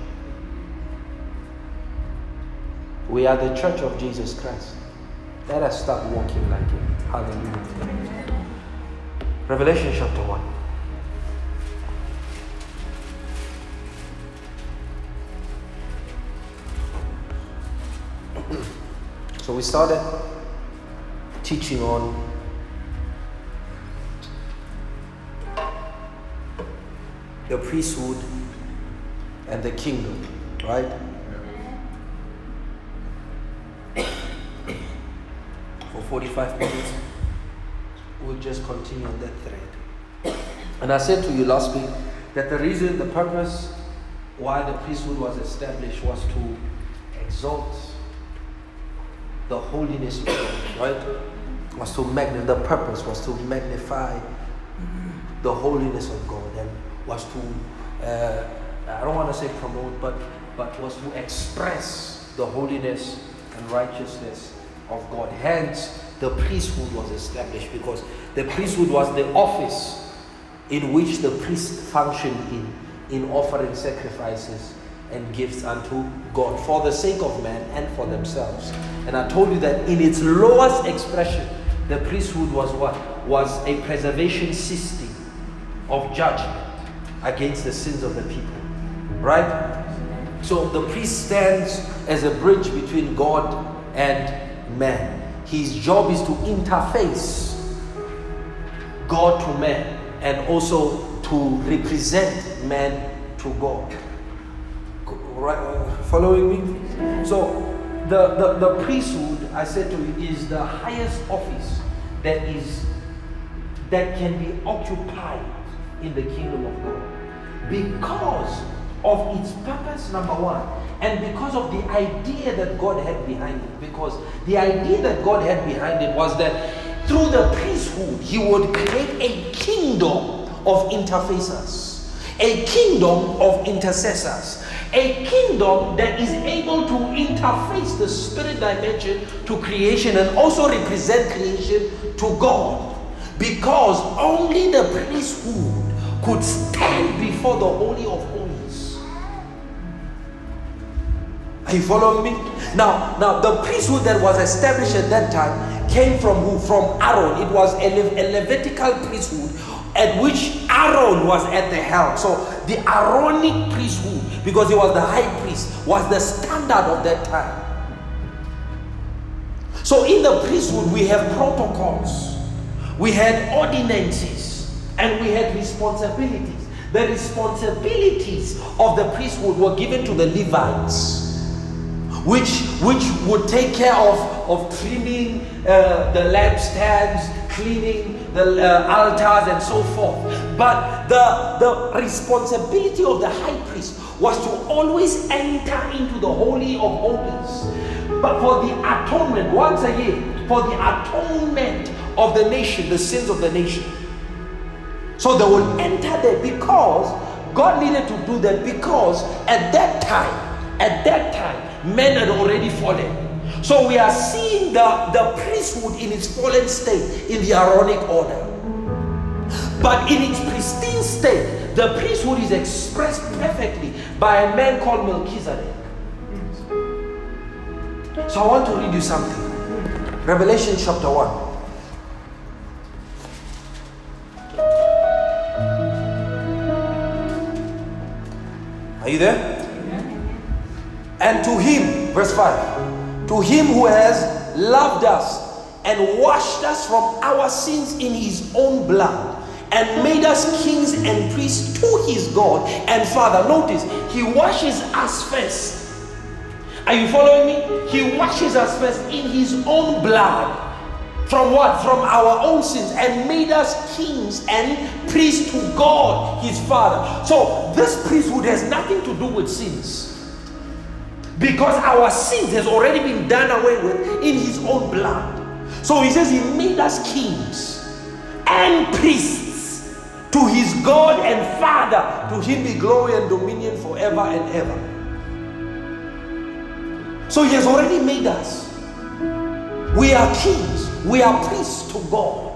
We are the church of Jesus Christ. Let us start walking like Him. Hallelujah. Revelation chapter 1. So we started teaching on the priesthood and the kingdom, right? For 45 minutes, we'll just continue on that thread. And I said to you last week that the reason, the purpose why the priesthood was established was to exalt the holiness of God, right? Was to magnify, the purpose was to magnify the holiness of God and was to, uh, I don't want to say promote, but, but was to express the holiness and righteousness of God. Hence, the priesthood was established because the priesthood was the office in which the priest functioned in, in offering sacrifices and gifts unto God for the sake of man and for themselves. And I told you that in its lowest expression, the priesthood was what? Was a preservation system of judgment against the sins of the people. Right? So the priest stands as a bridge between God and man. His job is to interface God to man and also to represent man to God. Right, following me? So the, the, the priesthood, I said to you, is the highest office that is that can be occupied in the kingdom of God. Because of its purpose, number one, and because of the idea that God had behind it. Because the idea that God had behind it was that through the priesthood, He would create a kingdom of interfacers, a kingdom of intercessors, a kingdom that is able to interface the spirit dimension to creation and also represent creation to God. Because only the priesthood could stand before the Holy of Holies. Are you following me? Now, now the priesthood that was established at that time came from who? From Aaron. It was a, a Levitical priesthood at which Aaron was at the helm. So the Aaronic priesthood, because he was the high priest, was the standard of that time. So in the priesthood, we have protocols, we had ordinances, and we had responsibilities. The responsibilities of the priesthood were given to the Levites which which would take care of of trimming uh, the lampstands, cleaning the uh, altars, and so forth. But the the responsibility of the high priest was to always enter into the holy of holies. But for the atonement, once a year, for the atonement of the nation, the sins of the nation. So they will enter there because God needed to do that because at that time, at that time, men had already fallen. So we are seeing the, the priesthood in its fallen state in the Aaronic order. But in its pristine state, the priesthood is expressed perfectly by a man called Melchizedek. So I want to read you something. Revelation chapter 1. Are you there? And to him, verse 5, to him who has loved us and washed us from our sins in his own blood and made us kings and priests to his God and Father. Notice, he washes us first. Are you following me? He washes us first in his own blood. From what? From our own sins and made us kings and priests to God, his Father. So this priesthood has nothing to do with sins. Because our sins has already been done away with in his own blood. So he says he made us kings and priests to his God and Father. To him be glory and dominion forever and ever. So he has already made us. We are kings, we are priests to God.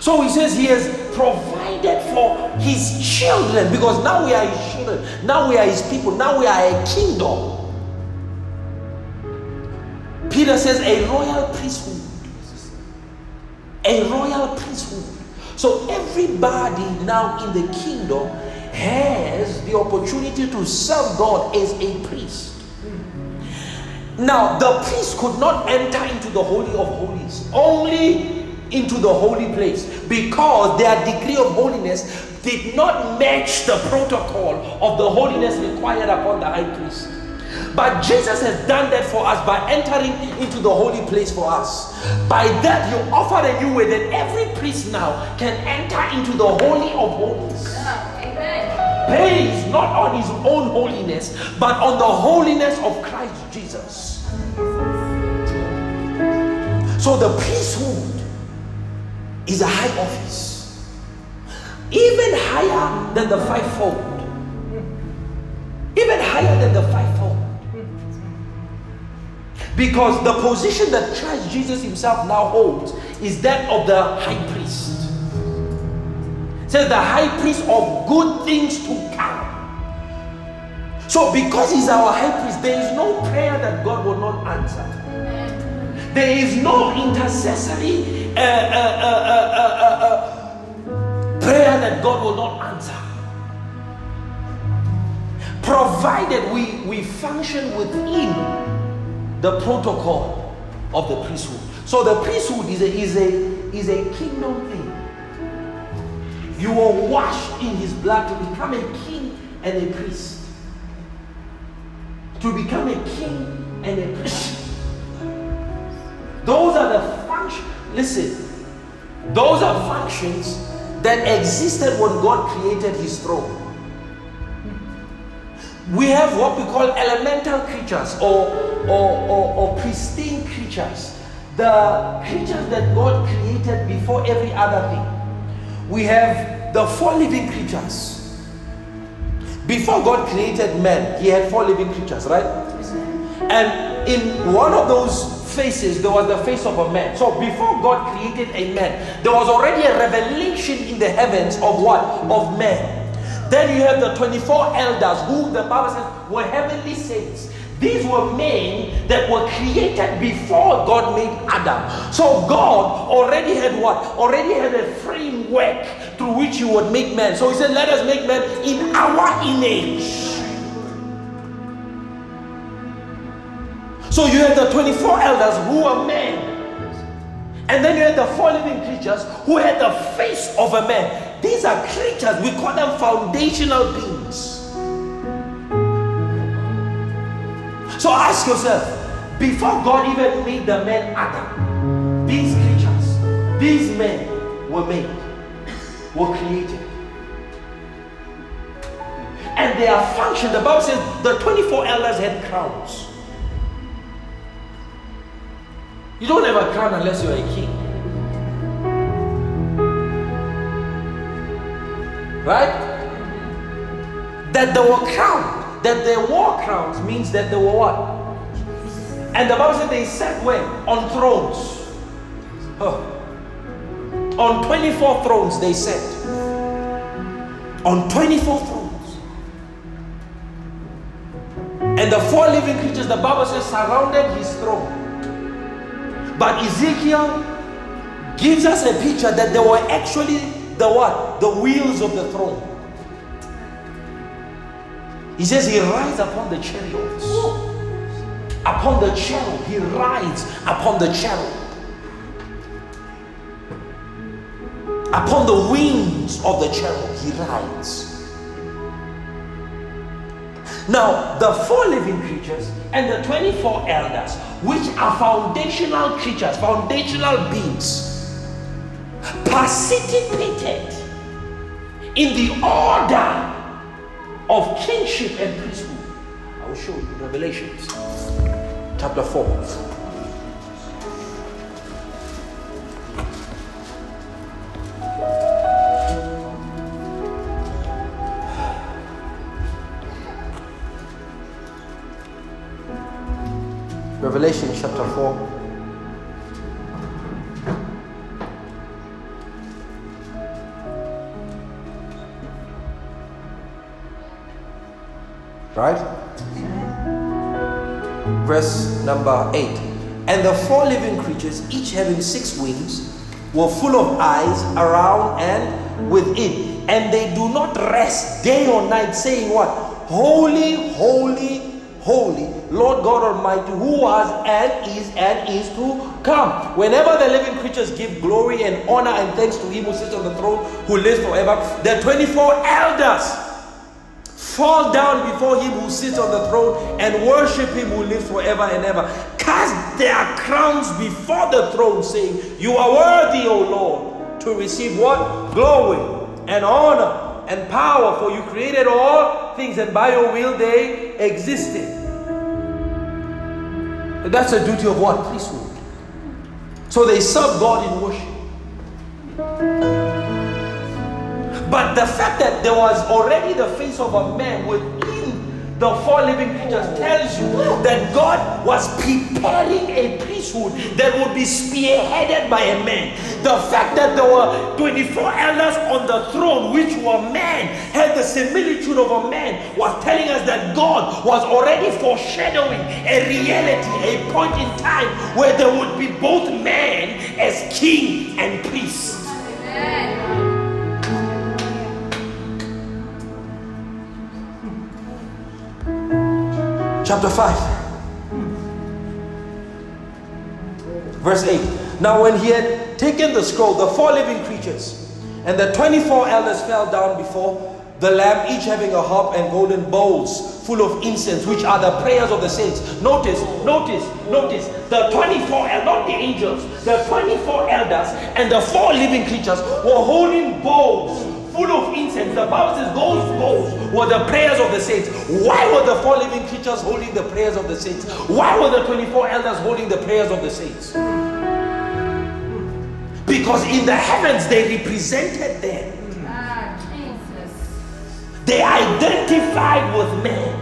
So he says he has provided for his children because now we are his children, now we are his people, now we are a kingdom. Peter says a royal priesthood. A royal priesthood. So everybody now in the kingdom has the opportunity to serve God as a priest. Now, the priest could not enter into the Holy of Holies, only into the holy place because their degree of holiness did not match the protocol of the holiness required upon the high priest. But Jesus has done that for us by entering into the holy place for us. By that, you offer a new way that every priest now can enter into the holy of holies. Based not on his own holiness, but on the holiness of Christ Jesus. So the priesthood is a high office, even higher than the fivefold. Even higher than the fivefold. Because the position that Christ Jesus himself now holds is that of the high priest. Says the high priest of good things to come. So, because he's our high priest, there is no prayer that God will not answer. There is no intercessory uh, uh, uh, prayer that God will not answer. Provided we, we function within the protocol of the priesthood. So the priesthood is a, is a, is a kingdom thing. You are washed in his blood to become a king and a priest. To become a king and a priest. Those are the functions. Listen, those are functions that existed when God created his throne. We have what we call elemental creatures or, or, or, or pristine creatures. The creatures that God created before every other thing. We have the four living creatures. Before God created man, he had four living creatures, right? And in one of those faces, there was the face of a man. So before God created a man, there was already a revelation in the heavens of what? Of man. Then you have the 24 elders who the Bible says were heavenly saints. These were men that were created before God made Adam. So God already had what? Already had a framework through which He would make man. So He said, Let us make man in our image. So you had the 24 elders who were men. And then you had the four living creatures who had the face of a man. These are creatures, we call them foundational beings. So ask yourself before God even made the man Adam, these creatures, these men were made, were created. And their function, the Bible says the 24 elders had crowns. You don't a crown unless you're a king. Right? That they were crowned that they wore crowns means that they were what? And the Bible said they sat where? On thrones. On 24 thrones they sat. On 24 thrones. And the four living creatures, the Bible says, surrounded his throne. But Ezekiel gives us a picture that they were actually the what? The wheels of the throne. He says he rides upon the chariots. Upon the cherub. He rides upon the cherub. Upon the wings of the cherub, he rides. Now, the four living creatures and the 24 elders, which are foundational creatures, foundational beings, participated in the order of kingship and priesthood. I will show you Revelations chapter 4. Number 8. And the four living creatures, each having six wings, were full of eyes around and within. And they do not rest day or night, saying, What? Holy, holy, holy, Lord God Almighty, who was and is and is to come. Whenever the living creatures give glory and honor and thanks to Him who sits on the throne, who lives forever, the 24 elders fall down before him who sits on the throne and worship him who lives forever and ever. Cast their crowns before the throne, saying, You are worthy, O Lord, to receive what? Glory and honor and power, for you created all things, and by your will they existed. And that's the duty of what? Priesthood. So they serve God in worship. But the fact that there was already the face of a man within the four living creatures oh. tells you that God was preparing a priesthood that would be spearheaded by a man. The fact that there were 24 elders on the throne, which were men, had the similitude of a man, was telling us that God was already foreshadowing a reality, a point in time where there would be both man as king and priest. Amen. Chapter 5. Verse 8. Now, when he had taken the scroll, the four living creatures and the 24 elders fell down before the Lamb, each having a harp and golden bowls full of incense, which are the prayers of the saints. Notice, notice, notice the 24, not the angels, the 24 elders and the four living creatures were holding bowls full of incense. The Bible says those bowls were the prayers of the saints. Why were the four living creatures holding the prayers of the saints? Why were the 24 elders holding the prayers of the saints? Because in the heavens they represented them. They identified with men.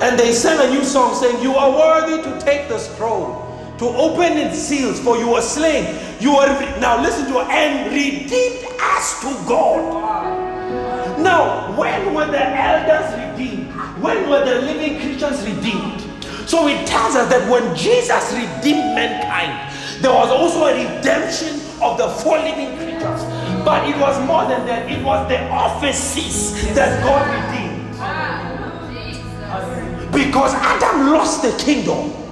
And they sang a new song saying, You are worthy to take the scroll to open its seals, for you were slain. You are now listen to and redeemed us to God. Now, when were the elders redeemed? When were the living creatures redeemed? So it tells us that when Jesus redeemed mankind, there was also a redemption of the four living creatures. But it was more than that, it was the offices that God redeemed. Ah, because Adam lost the kingdom.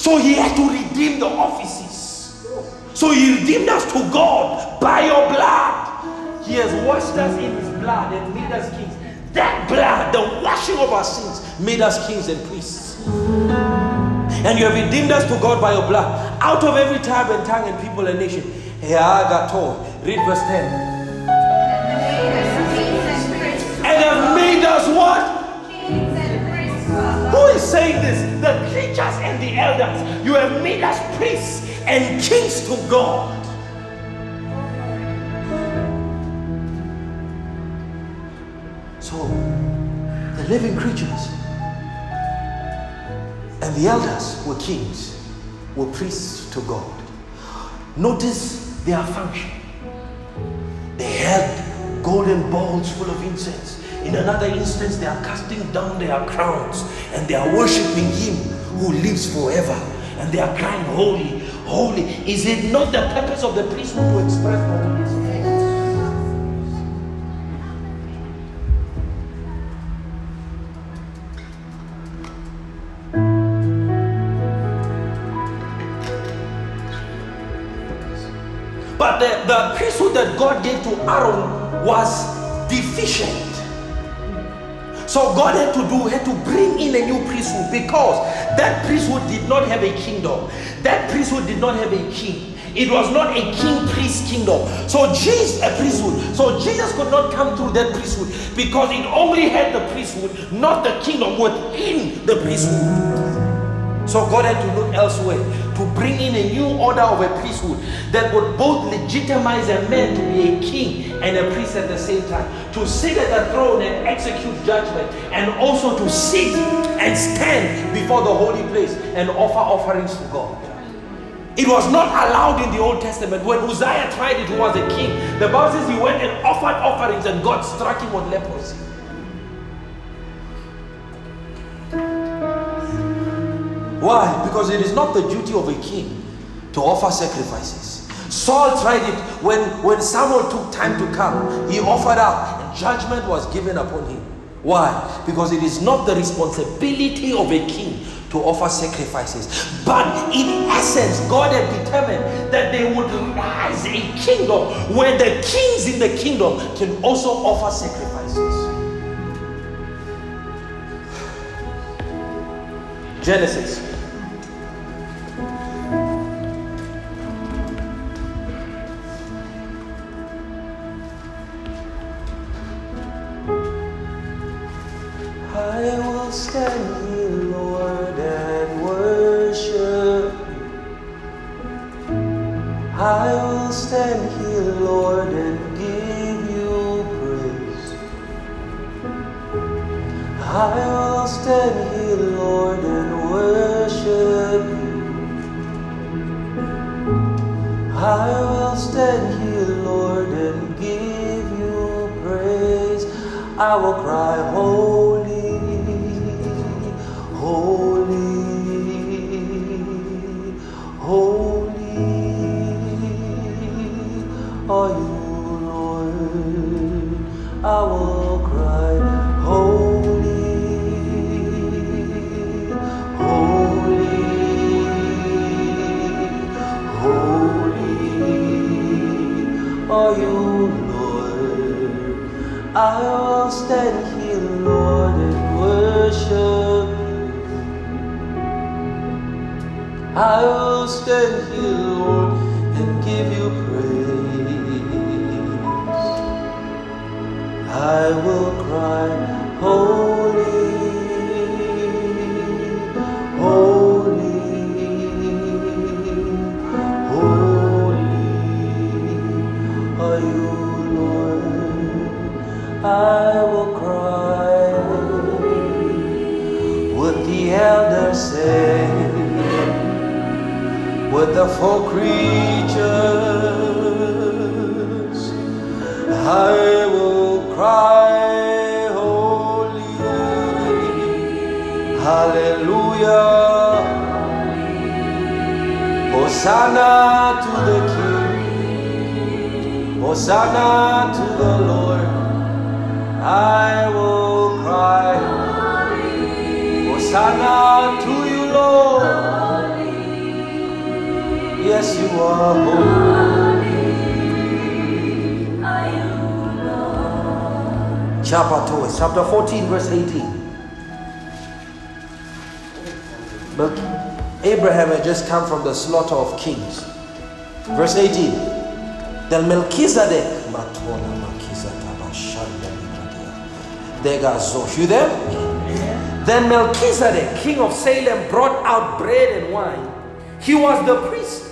So he had to redeem the offices. So he redeemed us to God by your blood. He has washed us in his blood and made us kings. That blood, the washing of our sins, made us kings and priests. And you have redeemed us to God by your blood out of every tribe and tongue and people and nation. Read verse 10. And have made us what? Is saying this? The creatures and the elders. You have made us priests and kings to God. So, the living creatures and the elders were kings, were priests to God. Notice their function. They held golden bowls full of incense. In another instance, they are casting down their crowns and they are worshiping Him who lives forever. And they are crying, Holy, holy. Is it not the purpose of the priesthood to express holiness? But the, the priesthood that God gave to Aaron was deficient. So God had to do, had to bring in a new priesthood because that priesthood did not have a kingdom. That priesthood did not have a king. It was not a king priest kingdom. So Jesus, a priesthood. So Jesus could not come through that priesthood because it only had the priesthood, not the kingdom within the priesthood. So God had to look elsewhere to bring in a new order of a priesthood that would both legitimize a man to be a king and a priest at the same time, to sit at the throne and execute judgment, and also to sit and stand before the holy place and offer offerings to God. It was not allowed in the Old Testament. When Uzziah tried it, he was a king. The Bible says he went and offered offerings and God struck him with leprosy. Why? Because it is not the duty of a king to offer sacrifices. Saul tried it when, when Samuel took time to come, he offered up, and judgment was given upon him. Why? Because it is not the responsibility of a king to offer sacrifices. But in essence, God had determined that they would rise a kingdom where the kings in the kingdom can also offer sacrifices. Genesis slaughter of kings. Verse 18. Then Melchizedek. You there? Then Melchizedek, king of Salem, brought out bread and wine. He was the priest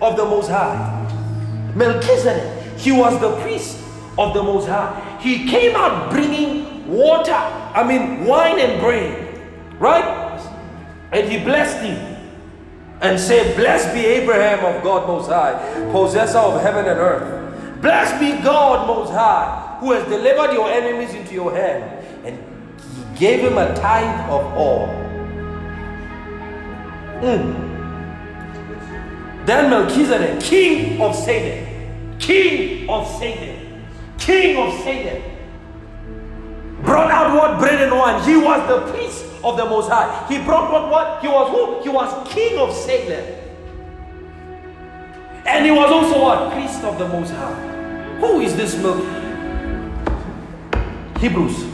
of the Most High. Melchizedek, he was the priest of the Most High. He came out bringing water, I mean, wine and bread, right? And he blessed him and say, Blessed be Abraham of God Most High, possessor of heaven and earth. Blessed be God Most High, who has delivered your enemies into your hand. And he gave him a tithe of all. Mm. Then Melchizedek, king of Salem, king of Salem, king of Salem, brought out what bread and wine. He was the of the Most High. He brought what? What? He was who? He was king of Salem. And he was also what? Priest of the Most High. Who is this milk? Hebrews.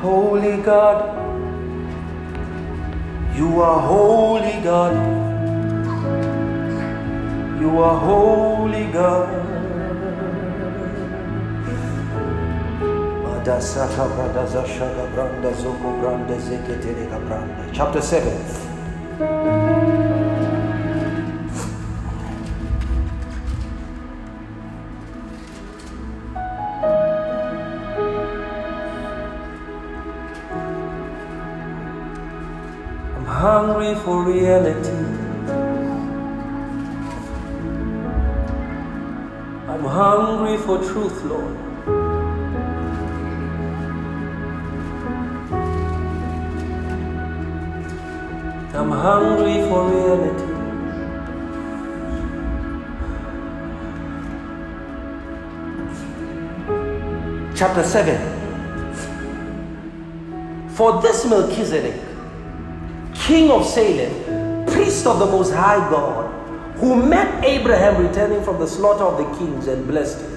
Holy God, you are holy God. You are holy God. Chapter 7. I'm hungry for reality. I'm hungry for truth, Lord. Hungry for reality. Chapter 7. For this Melchizedek, king of Salem, priest of the Most High God, who met Abraham returning from the slaughter of the kings and blessed him.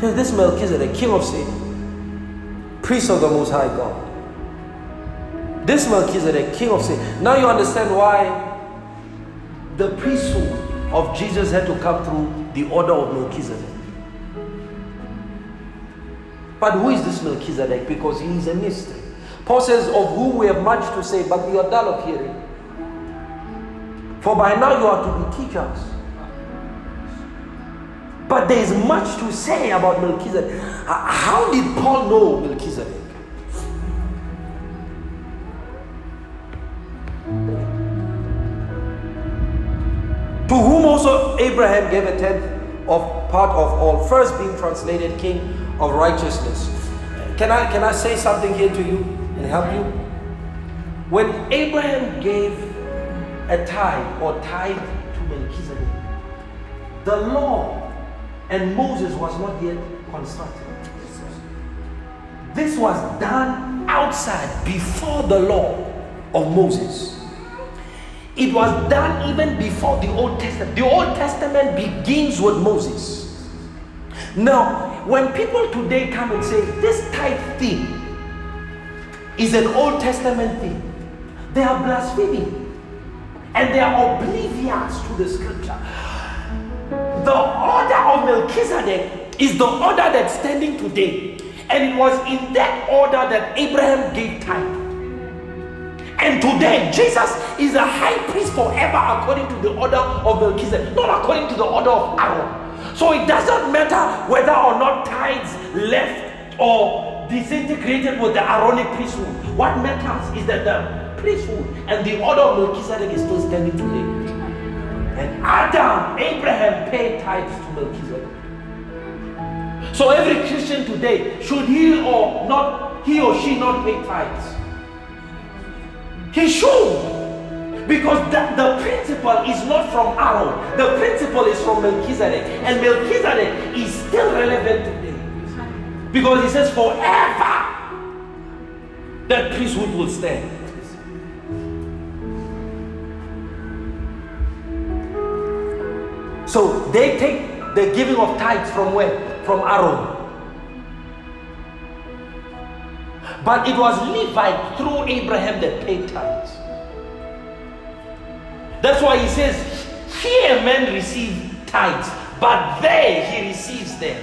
This Melchizedek, king of Salem, priest of the Most High God. This Melchizedek, king of Salem. Now you understand why the priesthood of Jesus had to come through the order of Melchizedek. But who is this Melchizedek? Because he is a mystery. Paul says, Of whom we have much to say, but we are dull of hearing. For by now you are to be teachers. But there is much to say about Melchizedek. How did Paul know Melchizedek? Abraham gave a tenth of part of all, first being translated king of righteousness. Can I can I say something here to you and help you? When Abraham gave a tithe or tithe to Melchizedek, the law and Moses was not yet constructed. This was done outside before the law of Moses. It was done even before the Old Testament. The Old Testament begins with Moses. Now, when people today come and say this type thing is an Old Testament thing, they are blaspheming and they are oblivious to the scripture. The order of Melchizedek is the order that's standing today, and it was in that order that Abraham gave tithe. And today, Jesus is a high priest forever according to the order of Melchizedek, not according to the order of Aaron. So it doesn't matter whether or not tithes left or disintegrated with the Aaronic priesthood. What matters is that the priesthood and the order of Melchizedek is still standing today. And Adam, Abraham paid tithes to Melchizedek. So every Christian today, should he or not he or she not pay tithes? He should. Because the, the principle is not from Aaron, the principle is from Melchizedek. And Melchizedek is still relevant today. Because he says, forever that priesthood will stand. So they take the giving of tithes from where? From Aaron. But it was Levi through Abraham that paid tithes. That's why he says, Here men receive tithes, but there he receives them.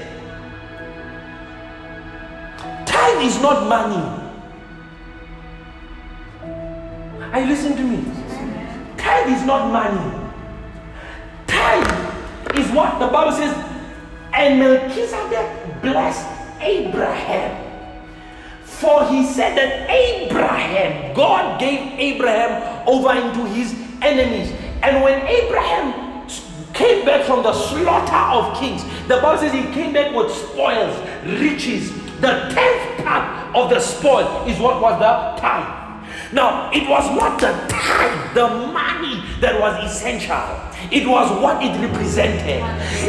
Tithe is not money. Are you listening to me? Tithe is not money. Tithe is what the Bible says, and Melchizedek blessed Abraham. For he said that Abraham, God gave Abraham over into his enemies. And when Abraham came back from the slaughter of kings, the Bible says he came back with spoils, riches. The tenth part of the spoil is what was the tithe. Now, it was not the tithe, the money that was essential. It was what it represented.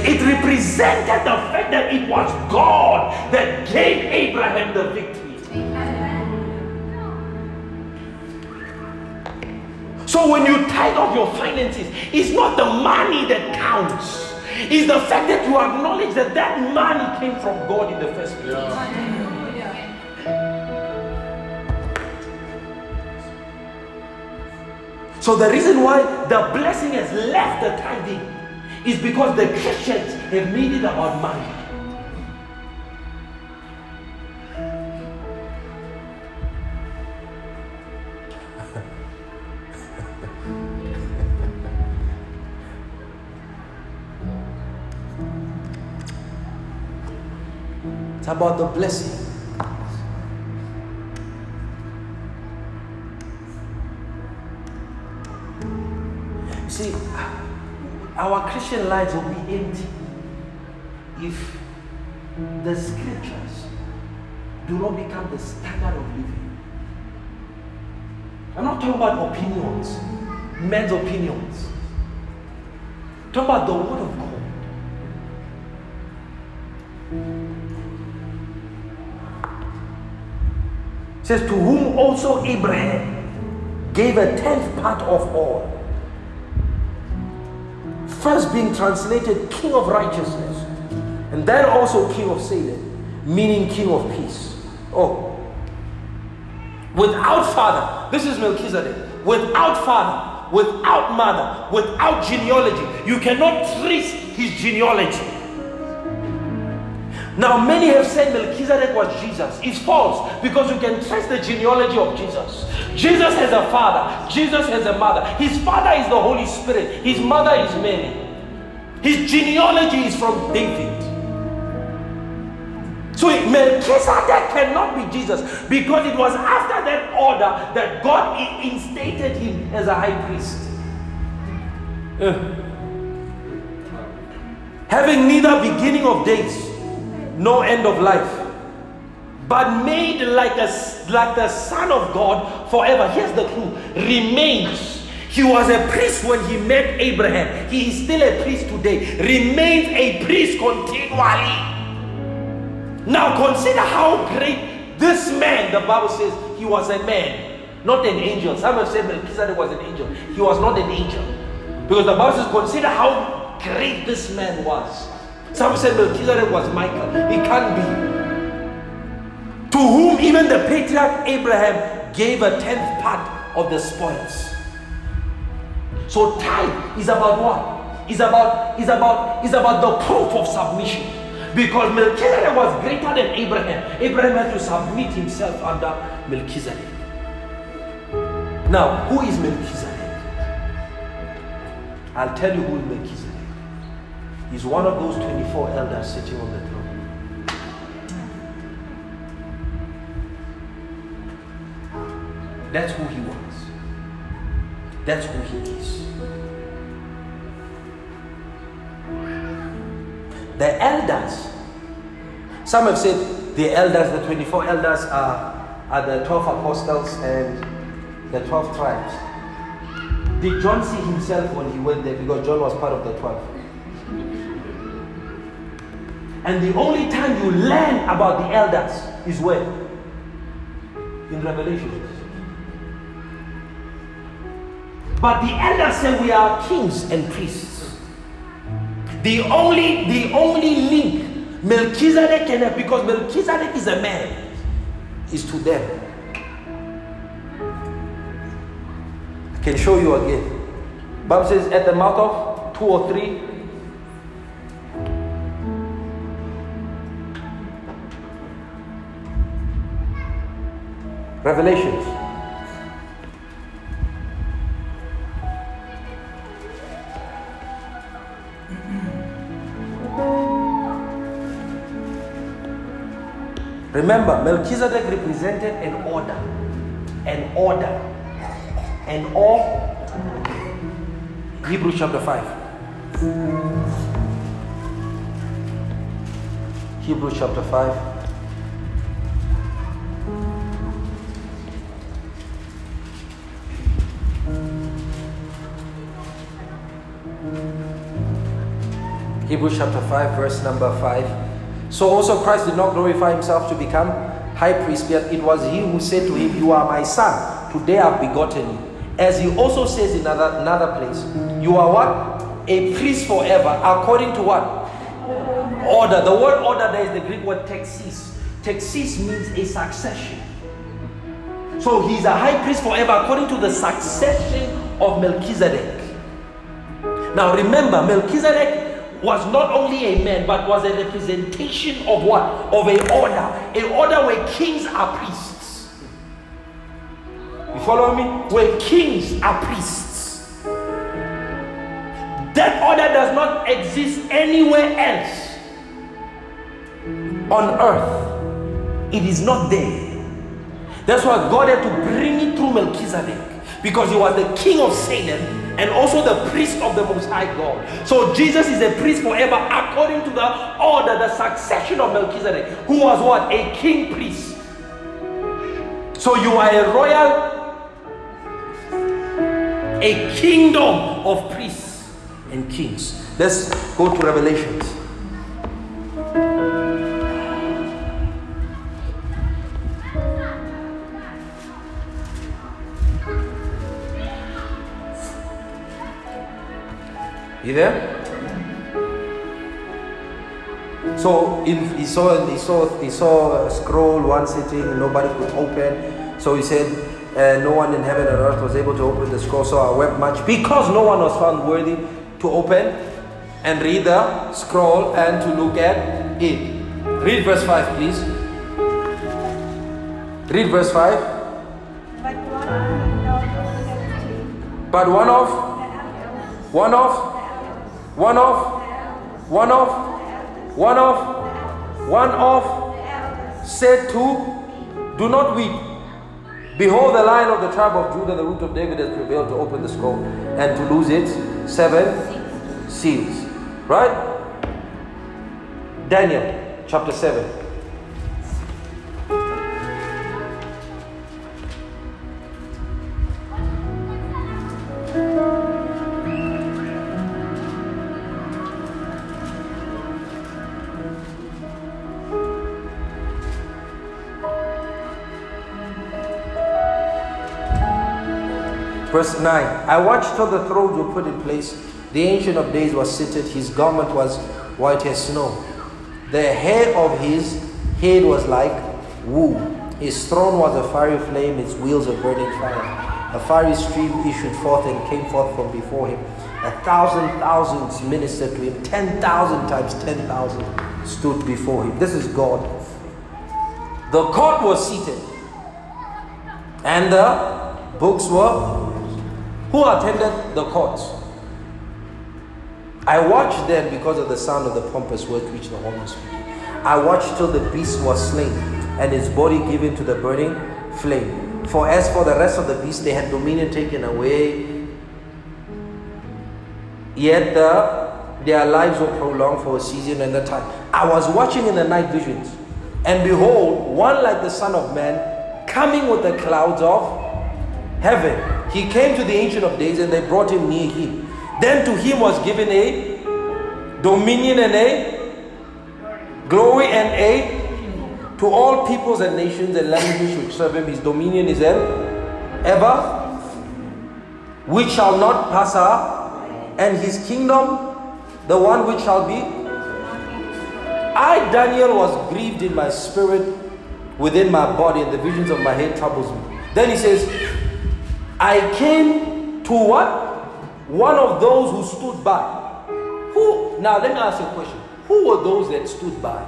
It represented the fact that it was God that gave Abraham the victory. So when you tithe of your finances, it's not the money that counts. It's the fact that you acknowledge that that money came from God in the first place. So the reason why the blessing has left the tithing is because the Christians have made it about money. It's about the blessing. See, our Christian lives will be empty if the scriptures do not become the standard of living. I'm not talking about opinions, men's opinions. Talking about the word of God. It says, To whom also Abraham gave a tenth part of all. First being translated King of Righteousness, and then also King of Salem, meaning King of Peace. Oh. Without father, this is Melchizedek. Without father, without mother, without genealogy, you cannot trace his genealogy. Now, many have said Melchizedek was Jesus. It's false because you can trace the genealogy of Jesus. Jesus has a father, Jesus has a mother. His father is the Holy Spirit, his mother is Mary. His genealogy is from David. So Melchizedek cannot be Jesus because it was after that order that God instated him as a high priest. Uh. Having neither beginning of days no end of life, but made like a like the Son of God forever. Here's the clue: remains. He was a priest when he met Abraham. He is still a priest today. Remains a priest continually. Now consider how great this man. The Bible says he was a man, not an angel. Some have said Melchizedek was an angel. He was not an angel, because the Bible says consider how great this man was. Some said Melchizedek was Michael. He can't be. To whom even the patriarch Abraham gave a tenth part of the spoils. So tithe is about what? Is about is about is about the proof of submission. Because Melchizedek was greater than Abraham. Abraham had to submit himself under Melchizedek. Now, who is Melchizedek? I'll tell you who is Melchizedek. He's one of those 24 elders sitting on the throne. That's who he was. That's who he is. The elders, some have said the elders, the 24 elders are are the 12 apostles and the 12 tribes. Did John see himself when he went there? Because John was part of the 12. And the only time you learn about the elders is when? In Revelation. But the elders say we are kings and priests. The only, the only link Melchizedek can have, because Melchizedek is a man, is to them. I can show you again. Bible says at the mouth of two or three. Revelations. Remember, Melchizedek represented an order, an order, an all. Hebrews chapter 5. Hebrews chapter 5. Hebrews chapter 5, verse number 5. So also Christ did not glorify himself to become high priest, but it was he who said to him, You are my son, today I've begotten you. As he also says in another, another place, You are what? A priest forever, according to what? Order. The word order there is the Greek word texis. Texis means a succession. So he's a high priest forever according to the succession of Melchizedek. Now remember, Melchizedek was not only a man, but was a representation of what? Of a order. An order where kings are priests. You follow me? Where kings are priests. That order does not exist anywhere else on earth. It is not there. That's why God had to bring it through Melchizedek because he was the king of Salem and also the priest of the Most High God. So Jesus is a priest forever according to the order, the succession of Melchizedek, who was what? A king priest. So you are a royal, a kingdom of priests and kings. Let's go to Revelations. You there? So in, he saw he saw he saw a scroll, one sitting, and nobody could open. So he said, uh, no one in heaven and earth was able to open the scroll. So I wept much because no one was found worthy to open and read the scroll and to look at it. Read verse five, please. Read verse five. But one of But one of, one of, one of, one of, one of, one of said to, Do not weep. Behold, the lion of the tribe of Judah, the root of David, has prevailed to open the scroll and to lose its seven seals. Right? Daniel chapter 7. Verse 9 I watched till the thrones were put in place. The Ancient of Days was seated. His garment was white as snow. The hair of his head was like wool. His throne was a fiery flame, its wheels a burning fire. A fiery stream issued forth and came forth from before him. A thousand thousands ministered to him. Ten thousand times ten thousand stood before him. This is God. The court was seated. And the books were who attended the courts? I watched them because of the sound of the pompous words which the horn was speaking. I watched till the beast was slain, and his body given to the burning flame. For as for the rest of the beasts, they had dominion taken away, yet the, their lives were prolonged for a season and a time. I was watching in the night visions, and behold, one like the Son of Man coming with the clouds of heaven. He came to the Ancient of Days and they brought him near him. Then to him was given a dominion and a glory and a to all peoples and nations and languages which serve him. His dominion is an ever which shall not pass away, and his kingdom the one which shall be. I, Daniel, was grieved in my spirit within my body, and the visions of my head troubles me. Then he says, I came to what? One of those who stood by. Who now let me ask you a question. Who were those that stood by?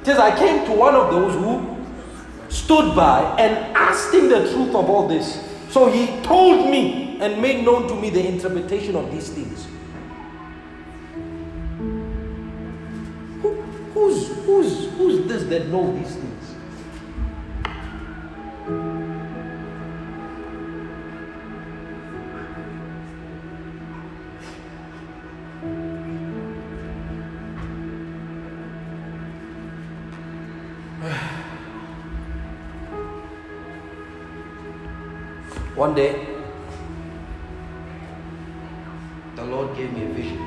It says, I came to one of those who stood by and asked him the truth of all this. So he told me and made known to me the interpretation of these things. Who, who's, who's, who's this that know these things? One day, the Lord gave me a vision.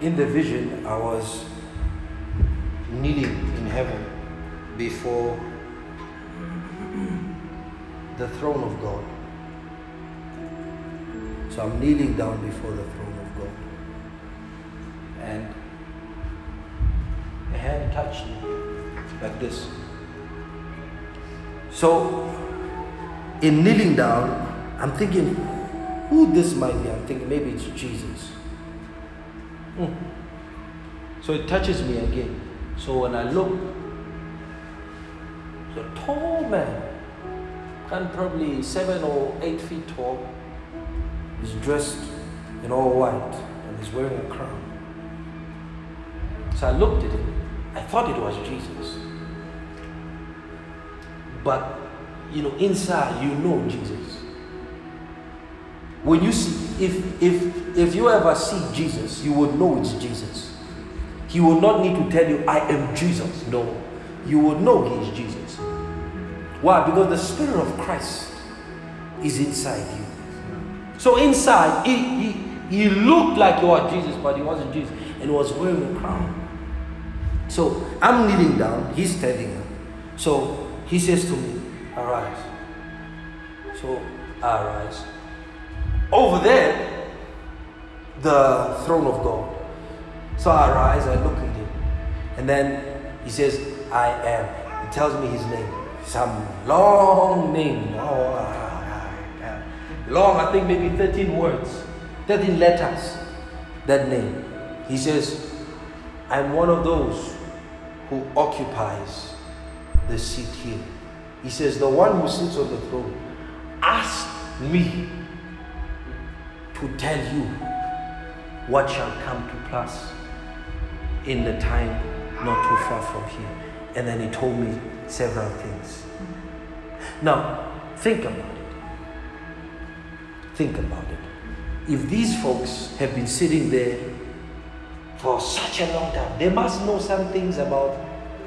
In the vision, I was kneeling in heaven before the throne of God. So I'm kneeling down before the throne of God. And a hand touched me like this. So, in kneeling down, I'm thinking, who this might be? I'm thinking maybe it's Jesus. Hmm. So it touches me again. So when I look, it's a tall man, and probably seven or eight feet tall. He's dressed in all white and he's wearing a crown. So I looked at him. I thought it was Jesus. But you know, inside you know Jesus. When you see, if if if you ever see Jesus, you would know it's Jesus. He will not need to tell you, I am Jesus. No. You would know he is Jesus. Why? Because the Spirit of Christ is inside you. So inside, he, he, he looked like he was Jesus, but he wasn't Jesus. And he was wearing a crown. So I'm kneeling down, he's standing up. So he says to me, Arise. So I arise. Over there, the throne of God. So I arise, I look at him. And then he says, I am. He tells me his name. Some long name. Oh, long, I think maybe 13 words, 13 letters. That name. He says, I'm one of those who occupies the seat here. He says, The one who sits on the throne asked me to tell you what shall come to pass in the time not too far from here. And then he told me several things. Now, think about it. Think about it. If these folks have been sitting there for such a long time, they must know some things about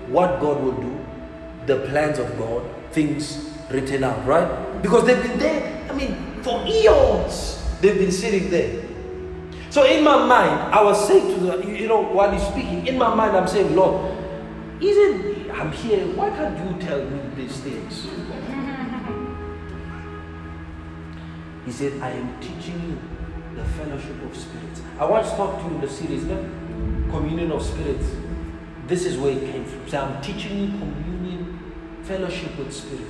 what God will do, the plans of God, things written out, right? Because they've been there, I mean, for eons, they've been sitting there. So in my mind, I was saying to the, you know, while he's speaking, in my mind, I'm saying, Lord, isn't I'm here? Why can't you tell me these things? He said, I am teaching you the fellowship of spirits. I once talked to you in the series, no? Communion of Spirits. This is where it came from. So I'm teaching you communion, fellowship with spirit.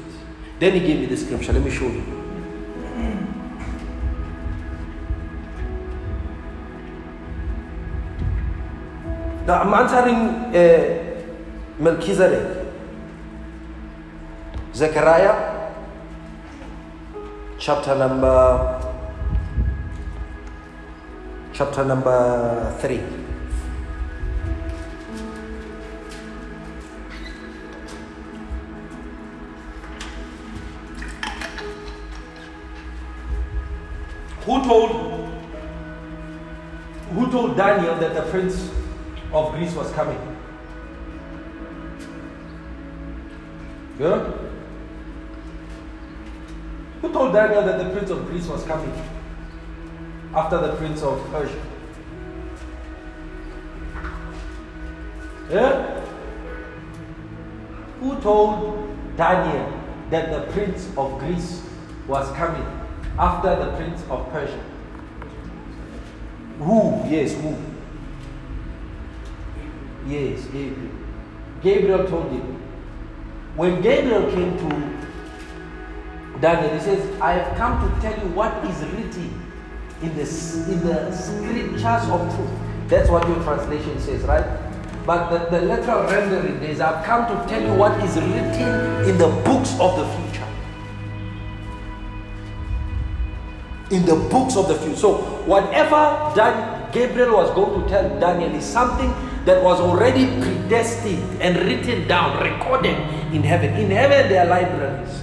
Then he gave me the scripture. Let me show you. Now I'm answering uh, Melchizedek. Zechariah, chapter number chapter number three. Who told who told Daniel that the prince of Greece was coming? Yeah? Who told Daniel that the prince of Greece was coming after the prince of Persia? Yeah? Who told Daniel that the prince of Greece was coming after the prince of Persia? Who? Yes, who? Yes, Gabriel. Gabriel told him. When Gabriel came to Daniel, he says, I have come to tell you what is written in the, in the scriptures of truth. That's what your translation says, right? But the, the literal rendering is, I've come to tell you what is written in the books of the future. In the books of the future. So, whatever Dan, Gabriel was going to tell Daniel is something that was already predestined and written down, recorded in heaven. In heaven, there are libraries.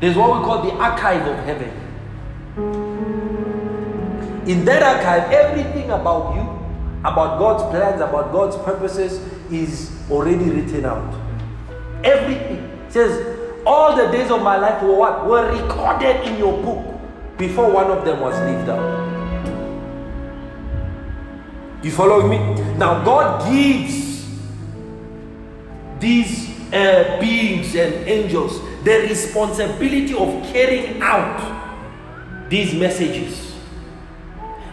There's what we call the archive of heaven. In that archive, everything about you, about God's plans, about God's purposes is already written out. Everything. It says, all the days of my life were what? Were recorded in your book before one of them was lived out. You following me? Now, God gives these uh, beings and angels the responsibility of carrying out these messages.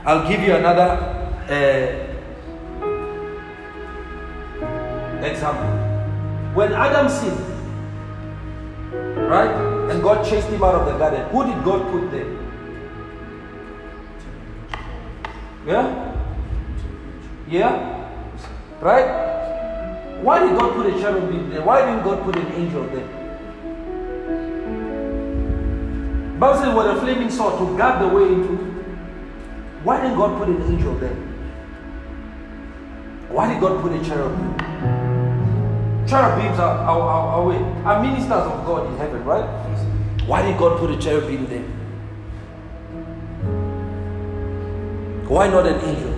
I'll give you another uh, example. When Adam sinned, right, and God chased him out of the garden, who did God put there? Yeah? Yeah? Right? Why did God put a cherubim there? Why didn't God put an angel there? Bible says with a flaming sword to guard the way into. Why didn't God put an angel there? Why did God put a cherubim? Cherubims are, are, are, are, are ministers of God in heaven, right? Why did God put a cherubim there? Why not an angel?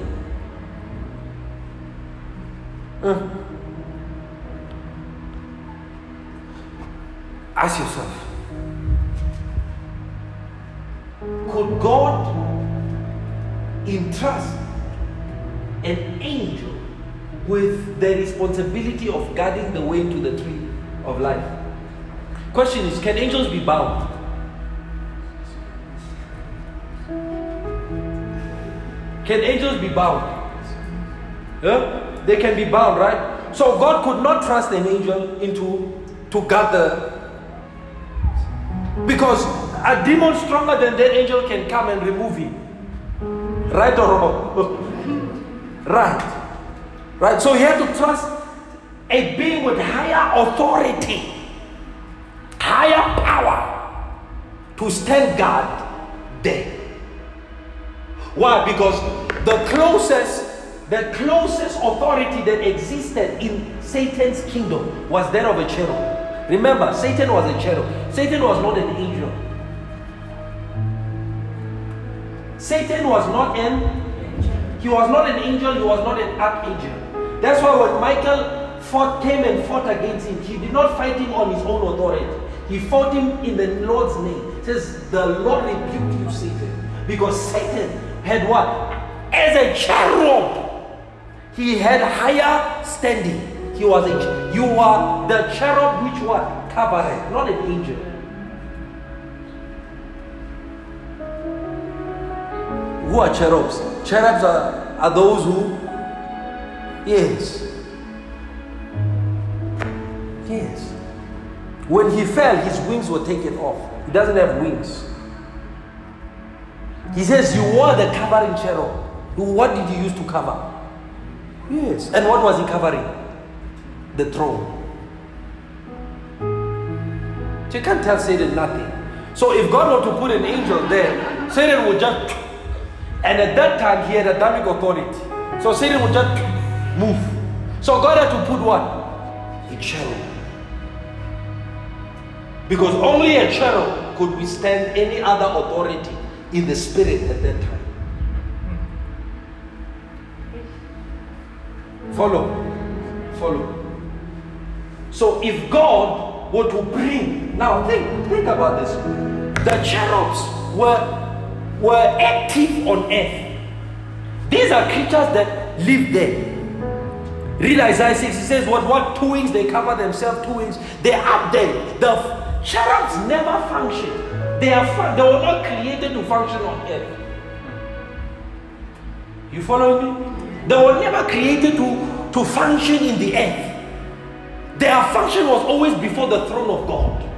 Ask yourself Could God entrust an angel with the responsibility of guarding the way to the tree of life? Question is Can angels be bound? Can angels be bound? Yeah? They can be bound, right? So God could not trust an angel into to guard the because a demon stronger than that angel can come and remove him. Right or wrong? right. Right. So he had to trust a being with higher authority, higher power to stand guard there. Why? Because the closest the closest authority that existed in Satan's kingdom was that of a cherub. Remember, Satan was a cherub. Satan was not an angel. Satan was not an he was not an angel, he was not an archangel. That's why when Michael fought, came and fought against him, he did not fight him on his own authority. He fought him in the Lord's name. It says, The Lord rebuked you, Satan. Because Satan had what? As a cherub, he had higher standing. He was a you are the cherub which what? Covered, not an angel. Who are cherubs? Cherubs are, are those who Yes. Yes. When he fell, his wings were taken off. He doesn't have wings. He says, You wore the covering cherub. What did you use to cover? Yes. And what was he covering? The throne. So you can't tell Satan nothing. So if God were to put an angel there, Satan would just, and at that time he had Adamic authority. So Satan would just move. So God had to put what? A cherub. Because only a cherub could withstand any other authority in the spirit at that time. Follow. Follow. So if God were to bring, now think, think about this. The cherubs were were active on earth. These are creatures that live there. Read Isaiah 6, it says, What what two wings they cover themselves, two wings, they're up there. The cherubs never function. They are they were not created to function on earth. You follow me? They were never created to, to function in the earth. Their function was always before the throne of God,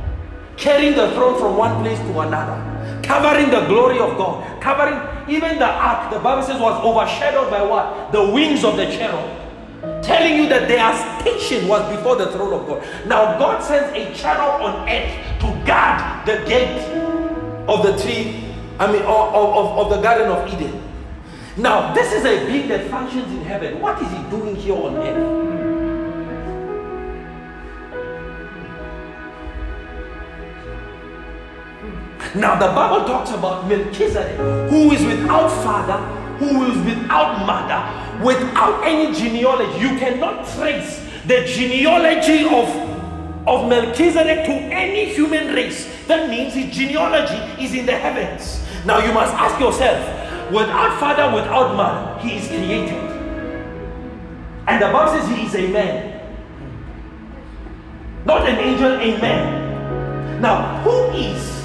carrying the throne from one place to another, covering the glory of God, covering even the ark. The Bible says was overshadowed by what? The wings of the cherub telling you that their station was before the throne of God. Now, God sends a cherub on earth to guard the gate of the tree, I mean, of, of, of the Garden of Eden. Now, this is a being that functions in heaven. What is he doing here on earth? Hmm. Now, the Bible talks about Melchizedek, who is without father, who is without mother, without any genealogy. You cannot trace the genealogy of, of Melchizedek to any human race. That means his genealogy is in the heavens. Now, you must ask yourself without father, without mother, he is created. And the Bible says he is a man. Not an angel, a man. Now, who is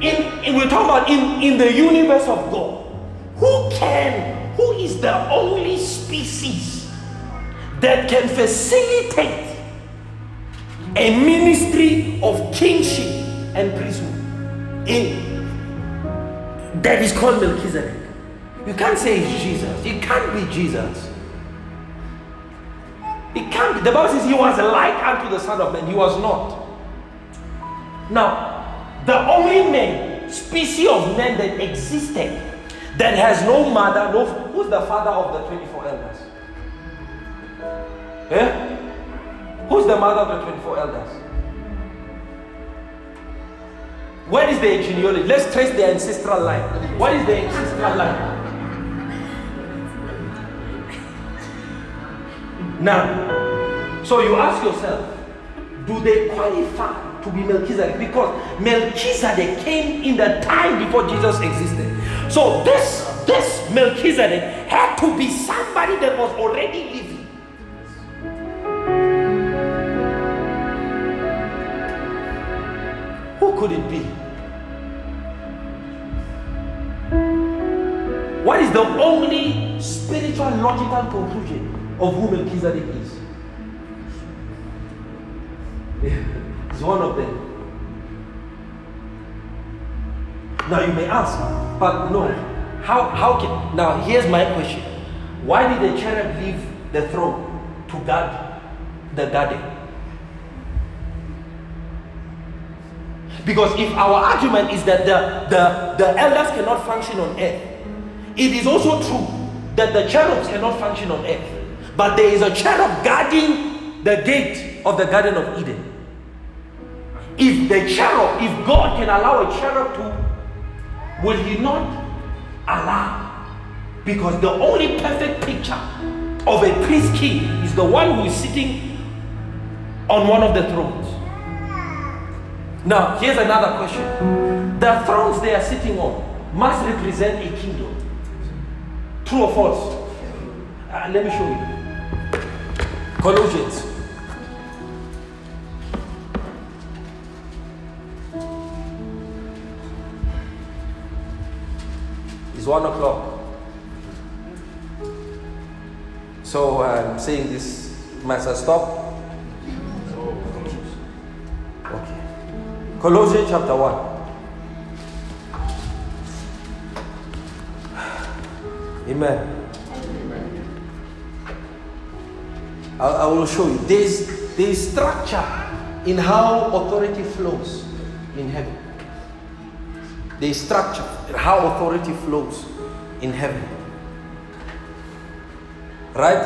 in, in we're talking about in, in the universe of God, who can, who is the only species that can facilitate a ministry of kingship and priesthood in that is called Melchizedek. You can't say it's Jesus. It can't be Jesus. It can't be. The Bible says he was like unto the Son of Man. He was not. Now, the only man, species of man that existed that has no mother, no who's the father of the 24 elders? Yeah? Who's the mother of the 24 elders? Where is the genealogy? Let's trace the ancestral line. What is the ancestral line? Now, so you ask yourself, do they qualify to be Melchizedek? Because Melchizedek came in the time before Jesus existed. So this this Melchizedek had to be somebody that was already living. Who could it be? What is the only spiritual logical conclusion of who Melchizedek is? It's one of them. Now you may ask, but no, how how can now here's my question. Why did the cherub leave the throne to guard the garden? Because if our argument is that the, the, the elders cannot function on earth, it is also true that the cherubs cannot function on earth. But there is a cherub guarding the gate of the Garden of Eden. If the cherub, if God can allow a cherub to, will He not allow? Because the only perfect picture of a priest king is the one who is sitting on one of the thrones. Now, here's another question. The thrones they are sitting on must represent a kingdom. True or false? Uh, let me show you. Colossians. It's one o'clock. So um, I'm saying this. Must I stop? Okay. Colossians chapter 1. Amen. I, I will show you. There's, there's structure in how authority flows in heaven. There's structure how authority flows in heaven. Right?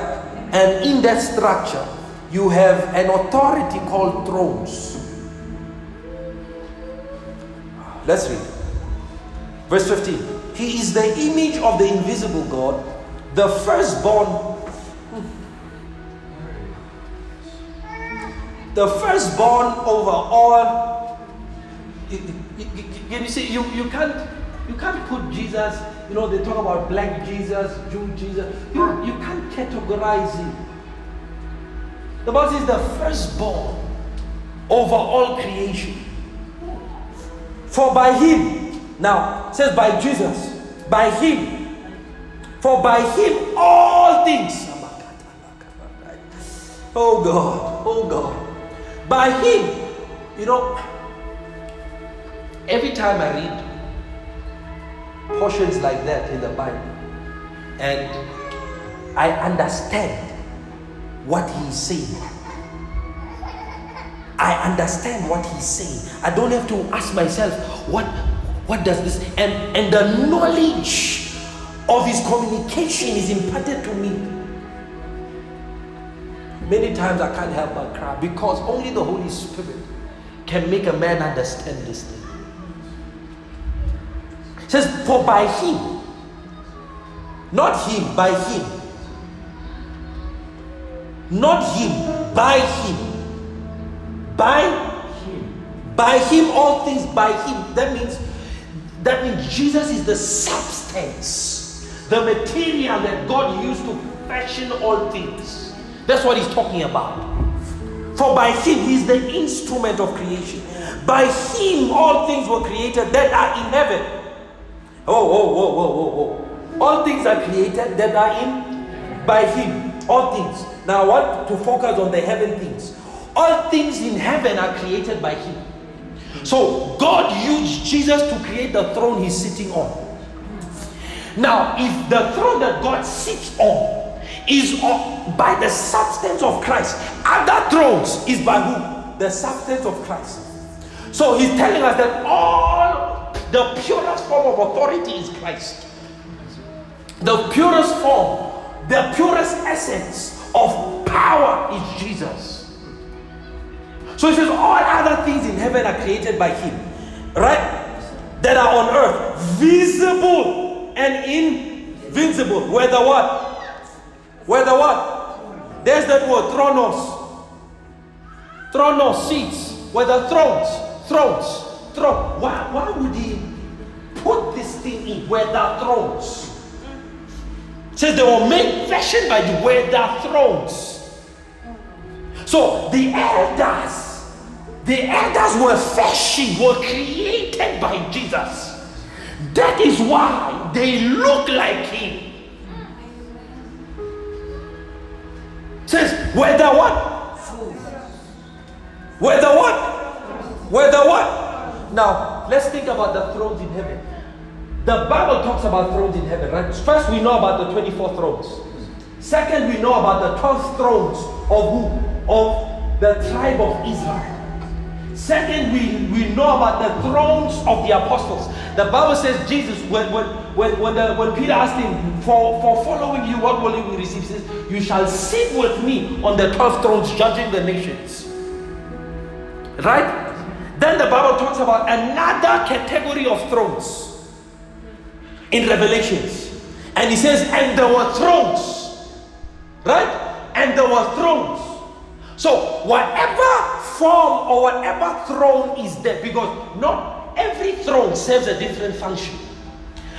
And in that structure, you have an authority called thrones. Let's read. Verse 15. He is the image of the invisible God, the firstborn hmm. the firstborn over all. You, see, you, you can't you can't put Jesus, you know, they talk about black Jesus, Jew Jesus. You, you can't categorize him. The Bible says the firstborn over all creation. For by him, now says by Jesus, by him, for by him all things. Oh God, oh God. By him, you know, every time I read portions like that in the Bible, and I understand what he's saying. I understand what he's saying. I don't have to ask myself, what, what does this? And, and the knowledge of his communication is imparted to me. Many times I can't help but cry because only the Holy Spirit can make a man understand this. It says, For by him, not him, by him, not him, by him. By him. By him, all things by him. That means that means Jesus is the substance, the material that God used to fashion all things. That's what he's talking about. For by him, he's the instrument of creation. By him, all things were created that are in heaven. Oh, oh, oh, oh, oh, oh. All things are created that are in by him. All things. Now, I want to focus on the heaven things. All things in heaven are created by Him. So, God used Jesus to create the throne He's sitting on. Now, if the throne that God sits on is on, by the substance of Christ, other thrones is by who? The substance of Christ. So, He's telling us that all the purest form of authority is Christ. The purest form, the purest essence of power is Jesus. So he says, all other things in heaven are created by him, right? That are on earth, visible and invincible. Whether what? Whether what? There's that word, thronos. Thronos, seats. Whether thrones, thrones, throne. Why, why would he put this thing in? Whether thrones. It says they were made fashioned by the whether thrones. So the elders, the elders were fashioned, were created by Jesus. That is why they look like him. Says, whether what? Whether what? Whether what? Now, let's think about the thrones in heaven. The Bible talks about thrones in heaven, right? First, we know about the 24 thrones. Second, we know about the 12 thrones of who? of the tribe of Israel. Second, we, we know about the thrones of the apostles. The Bible says Jesus, when when when when, the, when Peter asked him for, for following you, what will you receive? He says, You shall sit with me on the 12 thrones, judging the nations. Right? Then the Bible talks about another category of thrones in Revelations. And he says, and there were thrones. Right? And there were thrones. So, whatever form or whatever throne is there, because not every throne serves a different function.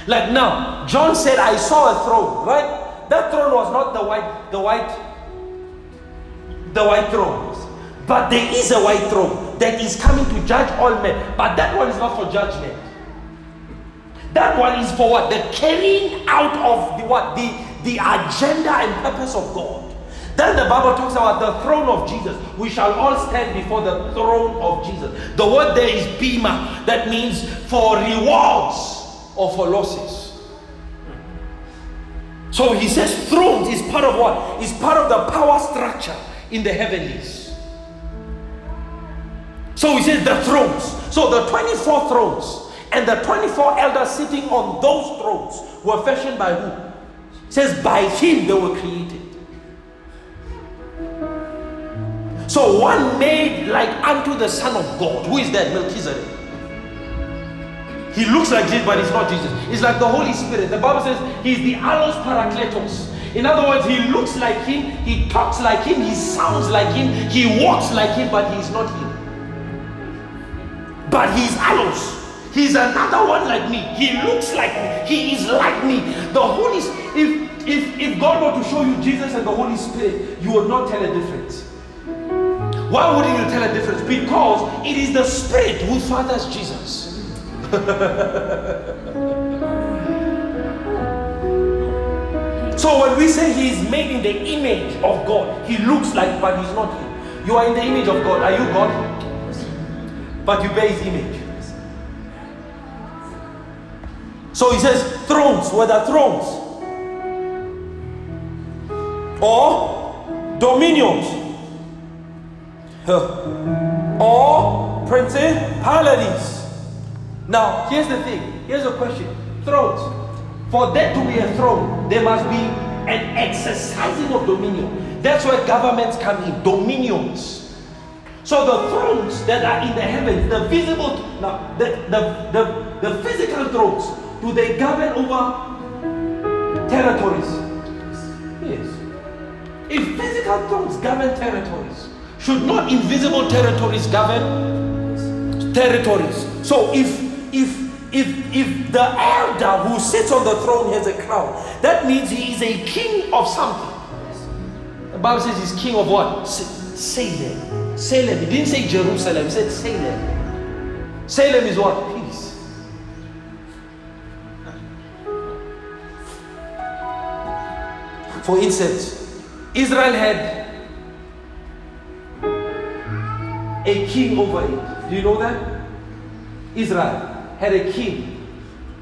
Like now, John said, I saw a throne, right? That throne was not the white, the white, the white throne. But there is a white throne that is coming to judge all men. But that one is not for judgment. That one is for what? The carrying out of the what? The, the agenda and purpose of God. Then the Bible talks about the throne of Jesus. We shall all stand before the throne of Jesus. The word there is bema. That means for rewards or for losses. So he says thrones is part of what? Is part of the power structure in the heavenlies. So he says the thrones. So the 24 thrones and the 24 elders sitting on those thrones were fashioned by who? Says by him they were created. So one made like unto the Son of God. Who is that? Melchizedek. He looks like Jesus, but he's not Jesus. He's like the Holy Spirit. The Bible says he's the allos parakletos. In other words, he looks like him, he talks like him, he sounds like him, he walks like him, but he's not him. But he's allos. He's another one like me. He looks like me. He is like me. The Holy if if if God were to show you Jesus and the Holy Spirit, you would not tell a difference. Why wouldn't you tell a difference? Because it is the Spirit who fathers Jesus. so when we say he is made in the image of God, he looks like, but he's not. You are in the image of God. Are you God? But you bear his image. So he says, thrones, whether thrones or dominions or principalities. Now, here's the thing. Here's a question. Thrones. For there to be a throne, there must be an exercising of dominion. That's where governments come in. Dominions. So the thrones that are in the heavens, the visible, now the, the, the, the physical thrones, do they govern over territories? Yes. If physical thrones govern territories, should not invisible territories govern territories? So if if if if the elder who sits on the throne has a crown, that means he is a king of something. The Bible says he's king of what? Salem. Salem. He didn't say Jerusalem, he said Salem. Salem is what? For instance, Israel had a king over it. Do you know that? Israel had a king,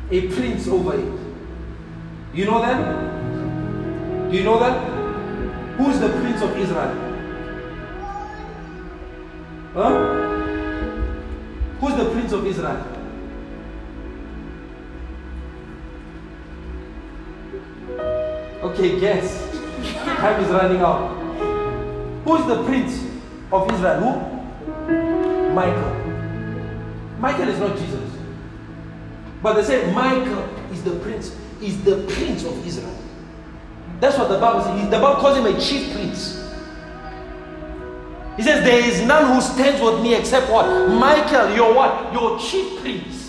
a prince over it. You know that? Do you know that? Who is the prince of Israel? Huh? Who's the prince of Israel? Okay, guess. Time is running out. Who is the prince of Israel? Who? Michael. Michael is not Jesus. But they say Michael is the prince, is the prince of Israel. That's what the Bible says. The Bible calls him a chief prince. He says, There is none who stands with me except what? Michael, your what? Your chief prince.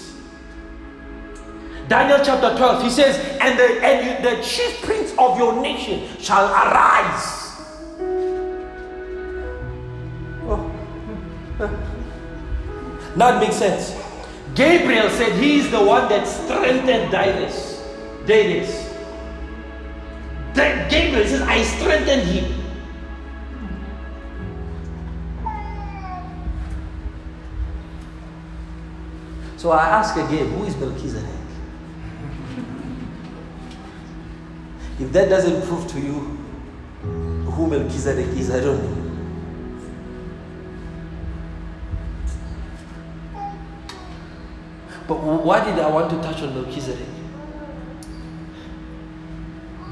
Daniel chapter 12, he says, and the, and you, the chief prince of your nation shall arise. Oh. That makes sense. Gabriel said he is the one that strengthened Darius. Darius. That Gabriel says, I strengthened him. So I ask again, who is Melchizedek? If that doesn't prove to you who Melchizedek is, I don't know. But why did I want to touch on Melchizedek?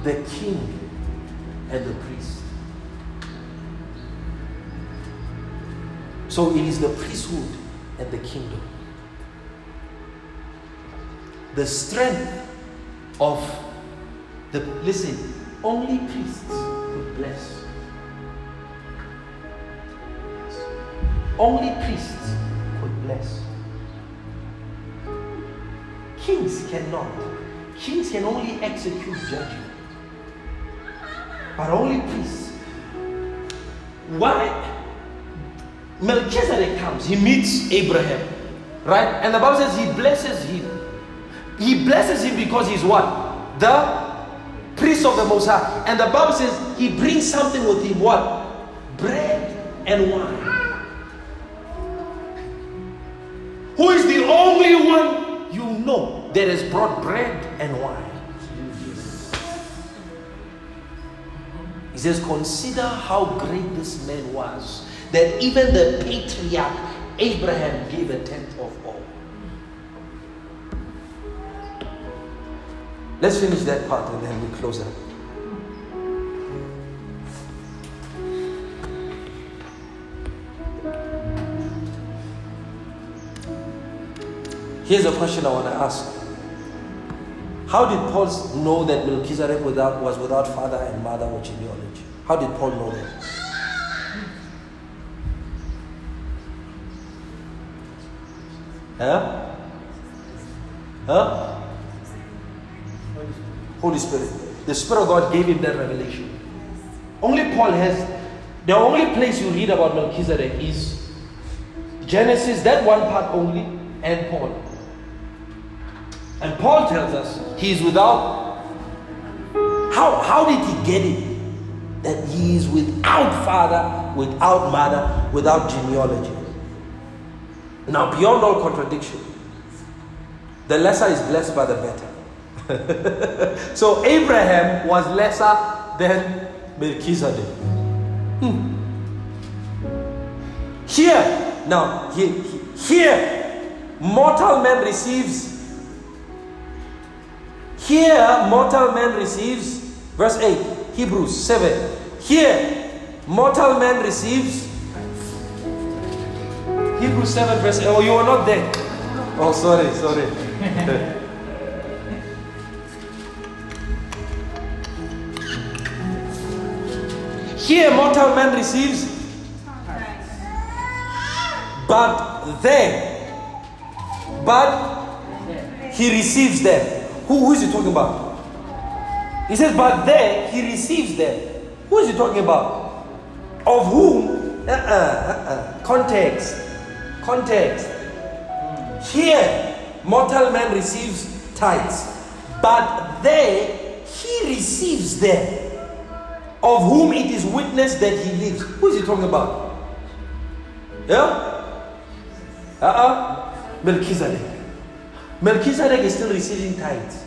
The king and the priest. So it is the priesthood and the kingdom. The strength of the listen, only priests could bless. Only priests could bless. Kings cannot. Kings can only execute judgment. But only priests. Why? Melchizedek comes, he meets Abraham, right? And the Bible says he blesses him. He blesses him because he's what? The priest of the Most High. And the Bible says he brings something with him what? Bread and wine. Who is the only one you know that has brought bread and wine? He says, Consider how great this man was, that even the patriarch Abraham gave a tenth of Let's finish that part and then we close up. Here's a question I want to ask How did Paul know that Melchizedek without, was without father and mother or genealogy? How did Paul know that? Huh? Huh? Holy Spirit. The Spirit of God gave him that revelation. Only Paul has, the only place you read about Melchizedek is Genesis, that one part only, and Paul. And Paul tells us he is without. How, how did he get it? That he is without father, without mother, without genealogy. Now, beyond all contradiction, the lesser is blessed by the better. so, Abraham was lesser than Melchizedek. Hmm. Here, now, here, mortal man receives. Here, mortal man receives, verse 8, Hebrews 7. Here, mortal man receives Hebrews 7 verse Oh, you are not there. Oh, sorry, sorry. Here, mortal man receives, but there, but he receives them. Who, who is he talking about? He says, but there he receives them. Who is he talking about? Of whom? Uh-uh, uh-uh. Context. Context. Here, mortal man receives tithes, but there he receives them. Of whom it is witnessed that he lives. Who is he talking about? Yeah? Uh uh Melchizedek. Melchizedek is still receiving tithes.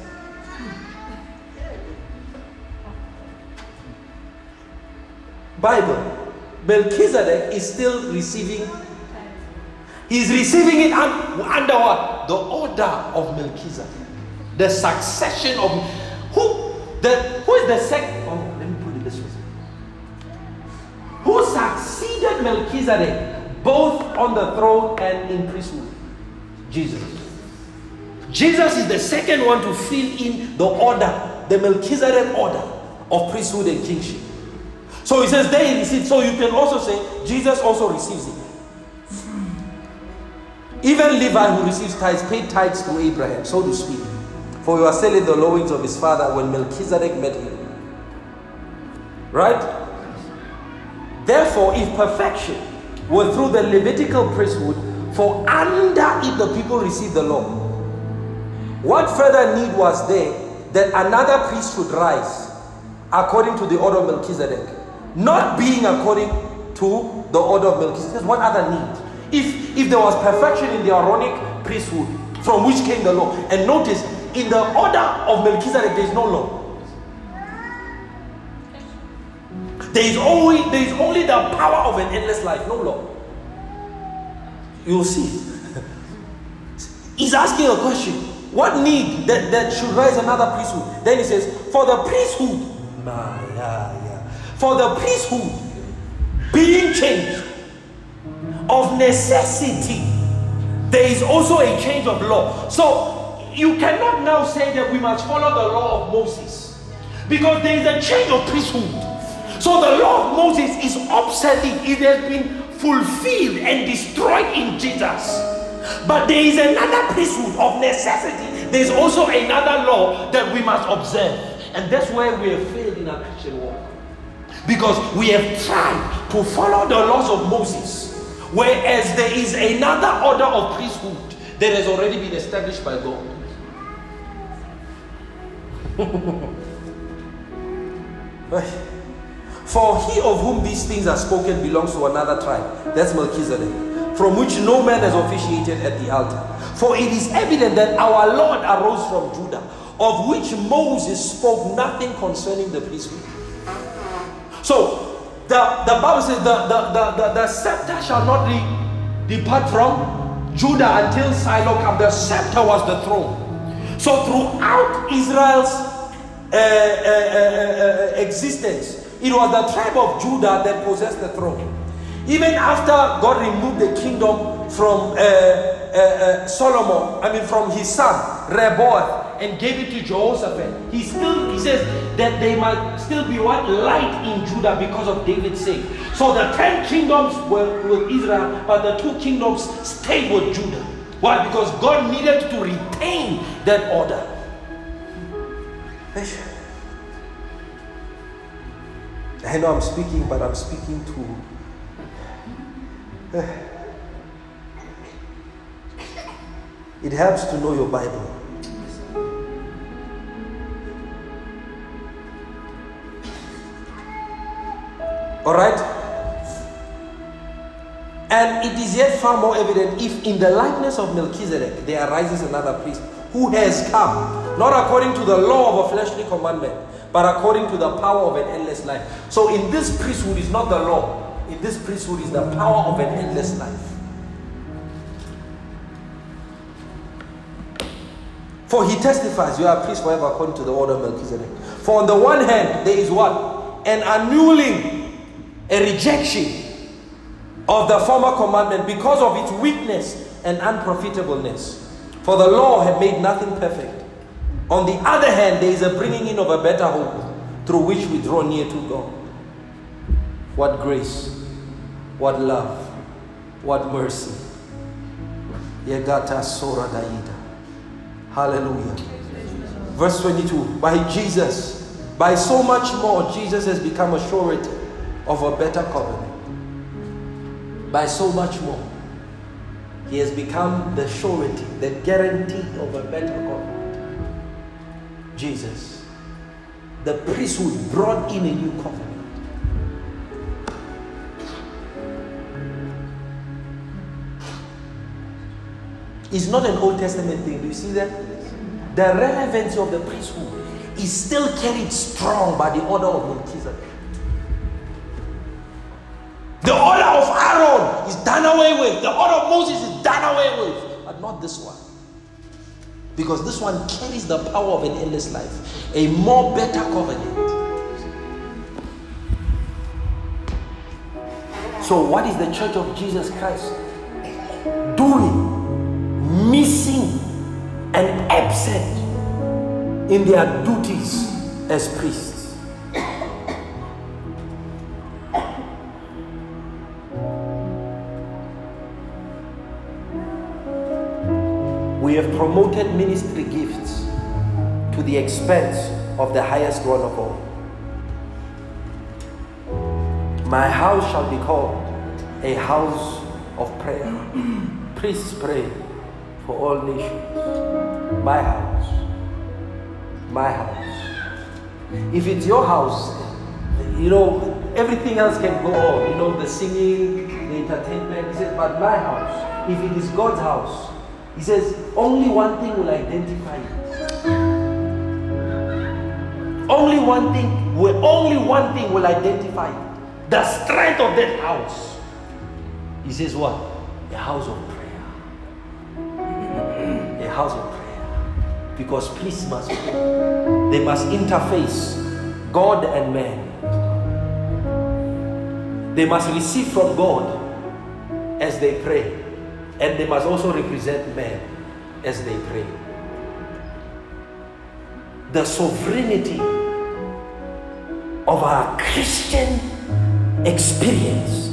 Bible. Melchizedek is still receiving He's receiving it under what? The order of Melchizedek. The succession of who the who is the second oh, Who succeeded Melchizedek both on the throne and in priesthood? Jesus. Jesus is the second one to fill in the order, the Melchizedek order of priesthood and kingship. So he says they receive. So you can also say Jesus also receives it. Even Levi, who receives tithes, paid tithes to Abraham, so to speak. For he was selling the loins of his father when Melchizedek met him. Right? Therefore, if perfection were through the Levitical priesthood, for under it the people received the law, what further need was there that another priest should rise according to the order of Melchizedek, not being according to the order of Melchizedek? What other need? If, if there was perfection in the Aaronic priesthood, from which came the law, and notice, in the order of Melchizedek, there is no law. There is only there is only the power of an endless life, no law. You'll see. He's asking a question. What need that, that should rise another priesthood? Then he says, For the priesthood. For the priesthood being changed of necessity, there is also a change of law. So you cannot now say that we must follow the law of Moses because there is a change of priesthood. So the law of Moses is obsolete, it has been fulfilled and destroyed in Jesus. But there is another priesthood of necessity. There is also another law that we must observe. And that's where we have failed in our Christian walk. Because we have tried to follow the laws of Moses Whereas there is another order of priesthood that has already been established by God. For he of whom these things are spoken belongs to another tribe. That's Melchizedek, from which no man has officiated at the altar. For it is evident that our Lord arose from Judah, of which Moses spoke nothing concerning the priesthood. So the, the Bible says the, the, the, the, the scepter shall not re, depart from Judah until Shiloh come. The scepter was the throne. So throughout Israel's uh, uh, uh, existence, it was the tribe of Judah that possessed the throne. Even after God removed the kingdom from uh, uh, uh, Solomon, I mean from his son, Rehoboth, and gave it to Jehoshaphat. He still he says that they might still be what light in Judah because of David's sake. So the ten kingdoms were with Israel, but the two kingdoms stayed with Judah. Why? Because God needed to retain that order. I know I'm speaking, but I'm speaking to. It helps to know your Bible. All right? And it is yet far more evident if in the likeness of Melchizedek there arises another priest who has come, not according to the law of a fleshly commandment, but according to the power of an endless life. So in this priesthood is not the law, in this priesthood is the power of an endless life. For he testifies, you are a priest forever according to the order of Melchizedek. For on the one hand, there is what? An annulling, a rejection of the former commandment because of its weakness and unprofitableness. For the law had made nothing perfect. On the other hand, there is a bringing in of a better hope through which we draw near to God. What grace, what love, what mercy. Yegata Sora Daida. Hallelujah. Verse 22 By Jesus, by so much more, Jesus has become a surety of a better covenant. By so much more, he has become the surety, the guarantee of a better covenant. Jesus, the priesthood brought in a new covenant. It's not an Old Testament thing. Do you see that? The relevancy of the priesthood is still carried strong by the order of Melchizedek. The order of Aaron is done away with. The order of Moses is done away with. But not this one. Because this one carries the power of an endless life. A more better covenant. So, what is the church of Jesus Christ doing? Missing and absent in their duties as priests. We have promoted ministry gifts to the expense of the highest one of all. My house shall be called a house of prayer. Priests pray for all nations. My house. My house. If it's your house, you know, everything else can go on. You know, the singing, the entertainment. But my house, if it is God's house, he says, only one thing will identify it. Only one thing will only one thing will identify it. The strength of that house. He says what? A house of prayer. A house of prayer. Because priests must. They must interface God and man. They must receive from God as they pray. And they must also represent man as they pray. The sovereignty of our Christian experience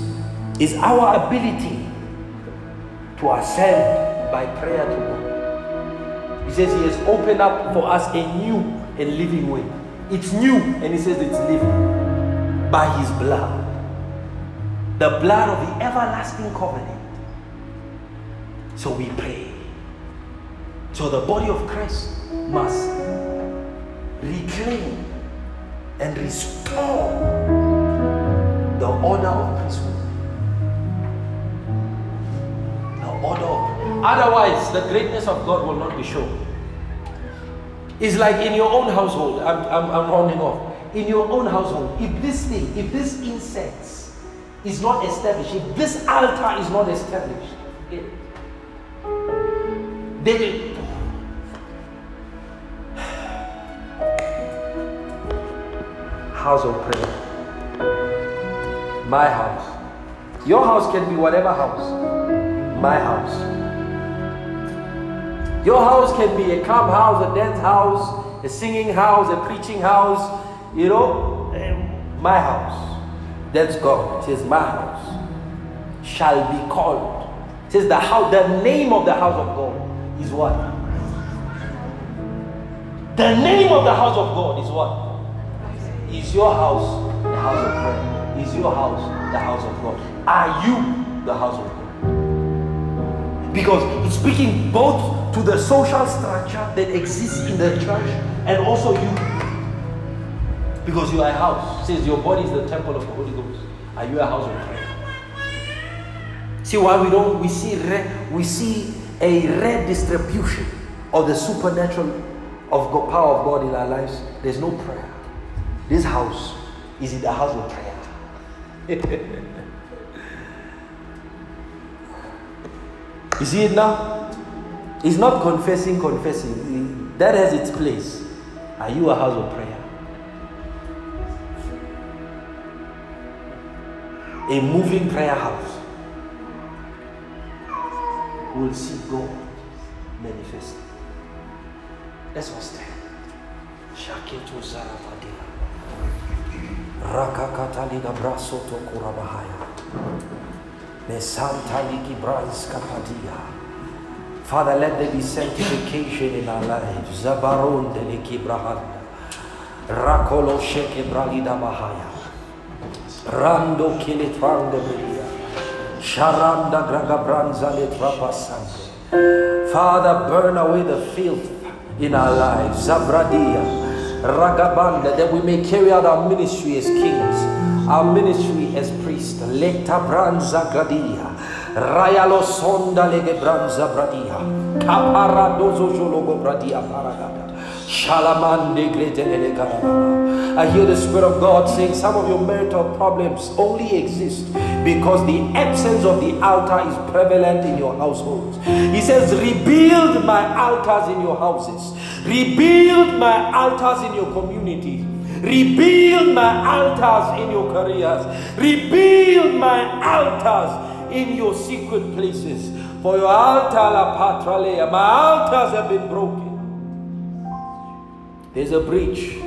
is our ability to ascend by prayer to God. He says He has opened up for us a new and living way. It's new, and He says it's living by His blood. The blood of the everlasting covenant. So we pray. So the body of Christ must reclaim and restore the order of priesthood. The order of otherwise the greatness of God will not be shown. It's like in your own household. I'm, I'm, I'm rounding off. In your own household, if this thing, if this incense is not established, if this altar is not established, it. House of prayer. My house. Your house can be whatever house. My house. Your house can be a club house, a dance house, a singing house, a preaching house. You know, um, my house. That's God. It says, My house shall be called. It says, The house, the name of the house of God is what? The name of the house of God is what? Is your house the house of prayer? Is your house the house of God? Are you the house of God? Because it's speaking both to the social structure that exists in the church and also you. Because you are a house. It says your body is the temple of the Holy Ghost. Are you a house of prayer? See why we don't we see re, we see a redistribution of the supernatural of God, power of God in our lives. There's no prayer. This house is in the house of prayer. you see it now? It's not confessing, confessing. That has its place. Are you a house of prayer? a moving prayer house, will see God manifest. Let's all stand. Shaketu Zarapadina. Rakakataliga brasoto kurabahaya. Nesanta ligi branska padia. Father, let there be sanctification in our lives. Zabaron de liki brahanda. Rakolo sheke bralida bahaya. Rando kilitrande belia. Sharanda gragabranza litrapasande. Father, burn away the filth in our lives. Zabradia. Ragabanda, that we may carry out our ministry as kings, our ministry as priests. Leta branza gradia. Rayalo sonda lege branza bradia. Kapara dozo jologo bradia paragada. I hear the Spirit of God saying some of your marital problems only exist because the absence of the altar is prevalent in your households. He says, Rebuild my altars in your houses, rebuild my altars in your community. Rebuild my altars in your careers. Rebuild my altars in your secret places. For your altar, la patralea, my altars have been broken. There's a breach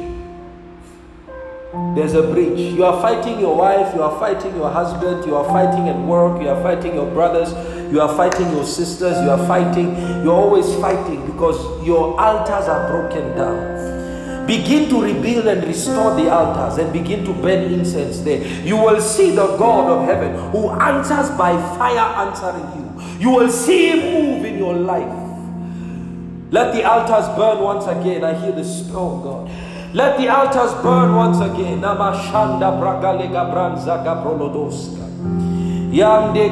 there's a breach. You are fighting your wife, you are fighting your husband, you are fighting at work, you are fighting your brothers, you are fighting your sisters, you are fighting, you're always fighting because your altars are broken down. Begin to rebuild and restore the altars and begin to burn incense there. You will see the God of heaven who answers by fire answering you. You will see him move in your life. Let the altars burn once again. I hear the of God. Let the altars burn once again. Namashanda gabrolodoska. Yande.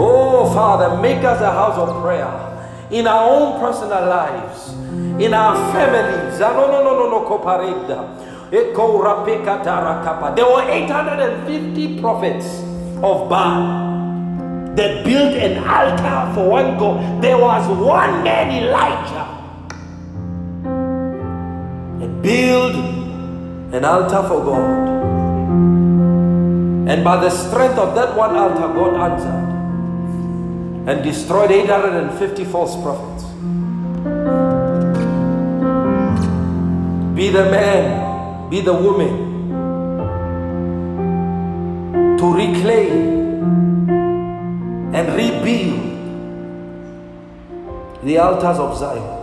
Oh, Father, make us a house of prayer in our own personal lives, in our families. Ah, No, no, no, no, no, copareda. Eko. There were 850 prophets of Baal that built an altar for one God. There was one man, Elijah, and built an altar for God. And by the strength of that one altar, God answered and destroyed 850 false prophets. Be the man, be the woman to reclaim and rebuild the altars of Zion.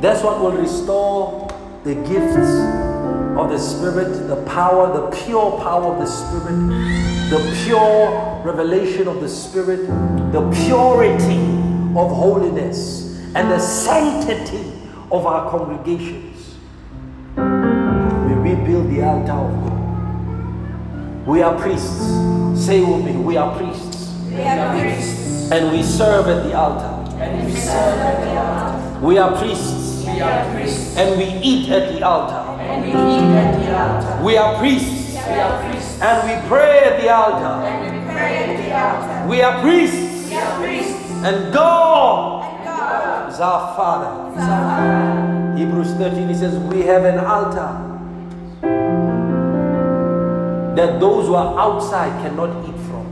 That's what will restore the gifts of the Spirit, the power, the pure power of the Spirit, the pure revelation of the Spirit, the purity of holiness, and the sanctity of our congregations. We rebuild the altar of God. We are priests. Say with me, we are priests. We are priests. And we serve at the altar. And we serve at the altar. We are priests. We are priests. And we eat at the altar. And we eat at the altar. We are priests. We are priests. And we pray at the altar. And we pray at the altar. We are priests. We are priests. And God And God is our Father. is our Father. Hebrews 13, he says, We have an altar that those who are outside cannot eat from.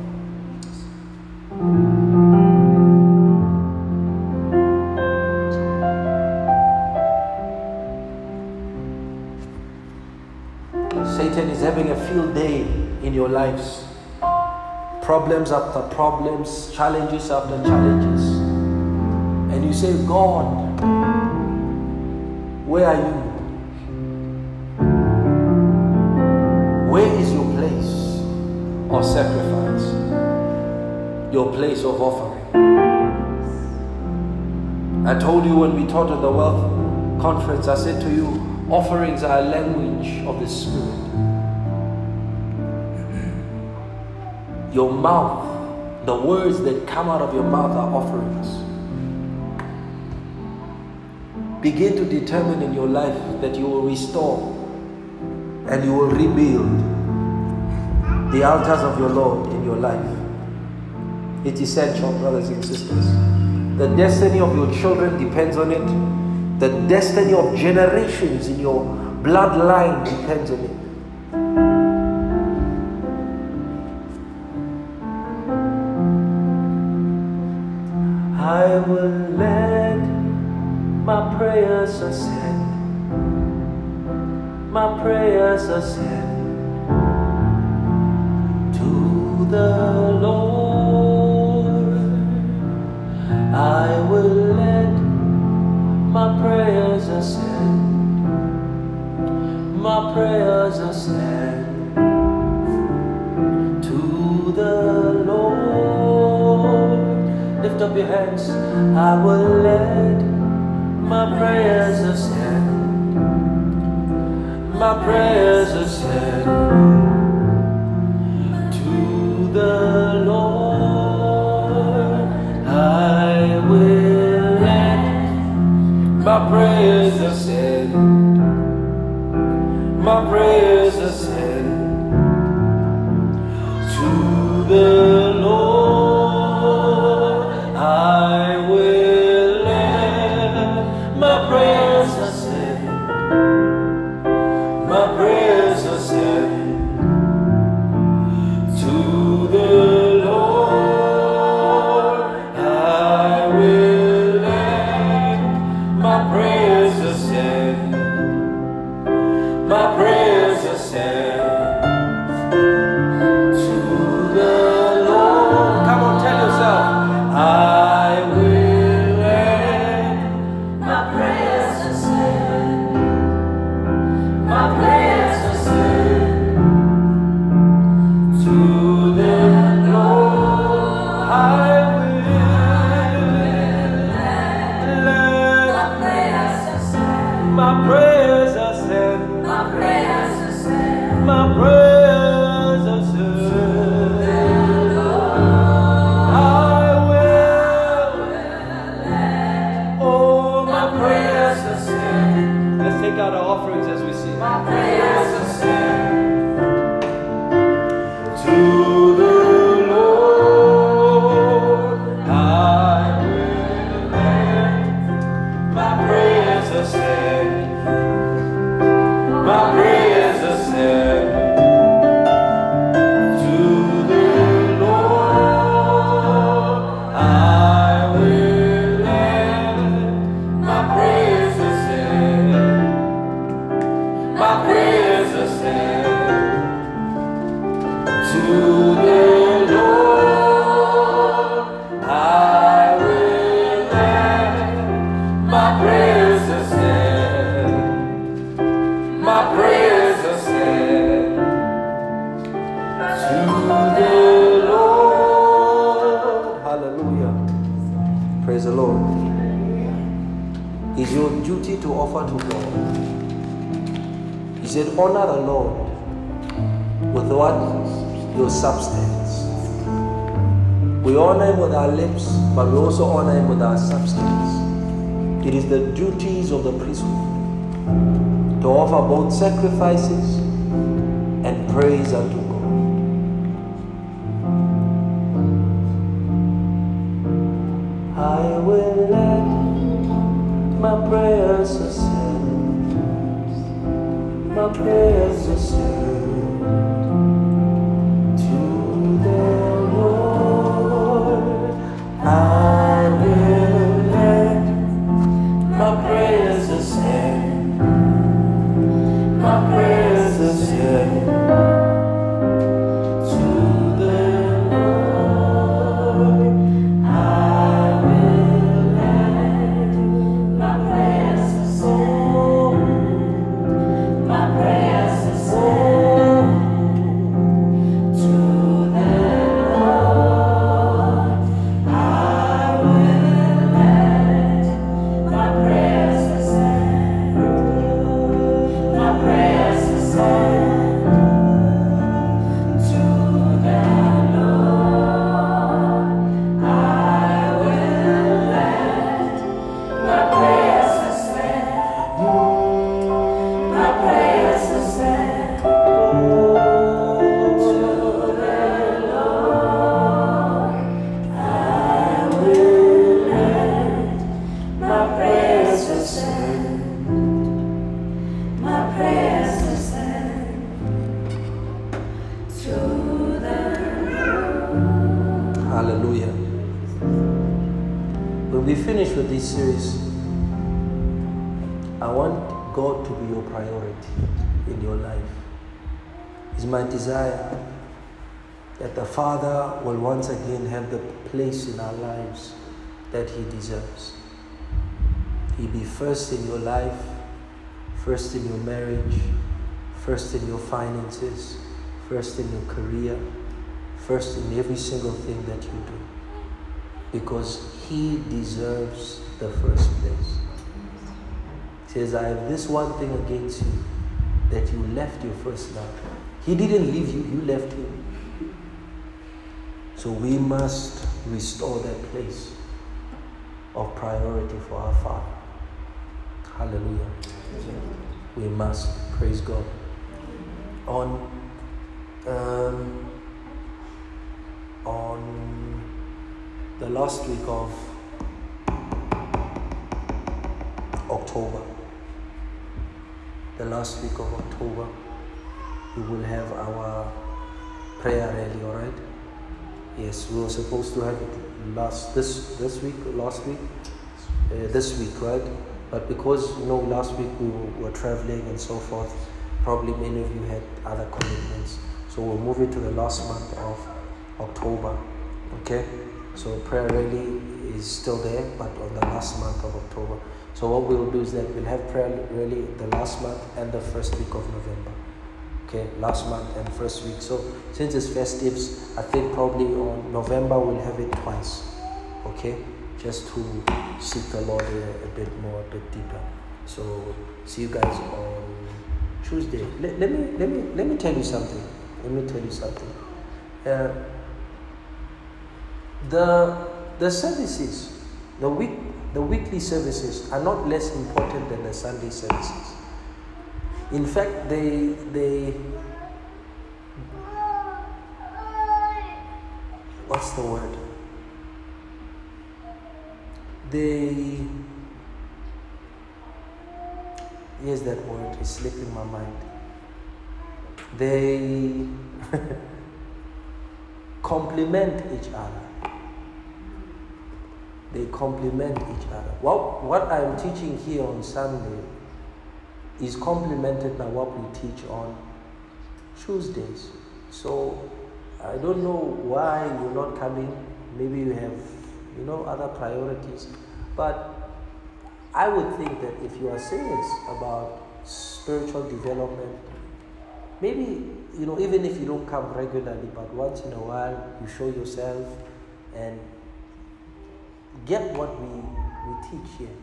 Satan is having a field day in your lives. Problems after problems, challenges after challenges. And you say, God, where are you? Where is your of sacrifice? Your place of offering? I told you when we taught at the wealth conference, I said to you, offerings are a language of the Spirit. Your mouth, the words that come out of your mouth are offerings. Begin to determine in your life that you will restore and you will rebuild the altars of your Lord in your life. It's essential, brothers and sisters. The destiny of your children depends on it. The destiny of generations in your bloodline depends on it. I will let my prayers ascend, my prayers ascend the Lord. I will let my prayers ascend, my prayers ascend to the Lord. Lift up your hands. I will let my prayers ascend, my prayers ascend my prayers ascend, my prayers ascend to the Lord. Said, Honor the Lord with what? Your substance. We honor Him with our lips, but we also honor Him with our substance. It is the duties of the priesthood to offer both sacrifices and praise unto first in your finances, first in your career, first in every single thing that you do. Because He deserves the first place. He says, I have this one thing against you that you left your first love. He didn't leave you, you left Him. So we must restore that place of priority for our Father. Hallelujah. We must. Praise God. On um, on the last week of October, the last week of October, we will have our prayer rally, all right? Yes, we were supposed to have it last this this week, last week, uh, this week, right? But because you know last week we were, were traveling and so forth, probably many of you had other commitments. So we'll move it to the last month of October. Okay? So prayer rally is still there, but on the last month of October. So what we'll do is that we'll have prayer rally the last month and the first week of November. Okay, last month and first week. So since it's festives, I think probably on November we'll have it twice. Okay, just to seek the Lord a, a bit more, a bit deeper. So see you guys on Tuesday. Let, let me let me let me tell you something. Let me tell you something. Uh, the the services, the week the weekly services are not less important than the Sunday services. In fact, they they what's the word? They here's that word, it's slipping my mind. They complement each other. They complement each other. What, what I'm teaching here on Sunday is complemented by what we teach on Tuesdays. So I don't know why you're not coming. Maybe you have, you know, other priorities. But I would think that if you are serious about spiritual development, maybe, you know, even if you don't come regularly, but once in a while you show yourself and get what we, we teach here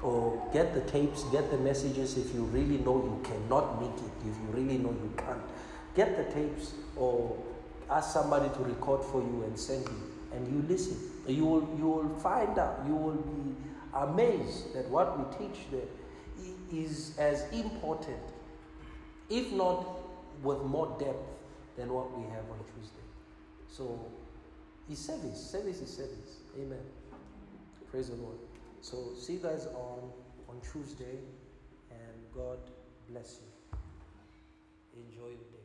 or get the tapes, get the messages if you really know you cannot make it, if you really know you can't. Get the tapes or ask somebody to record for you and send you, and you listen. You will, you will find out, you will be amazed that what we teach there is as important, if not with more depth than what we have on Tuesday. So, it's service. Service is service. Amen. Praise the Lord. So see you guys on on Tuesday, and God bless you. Enjoy your day.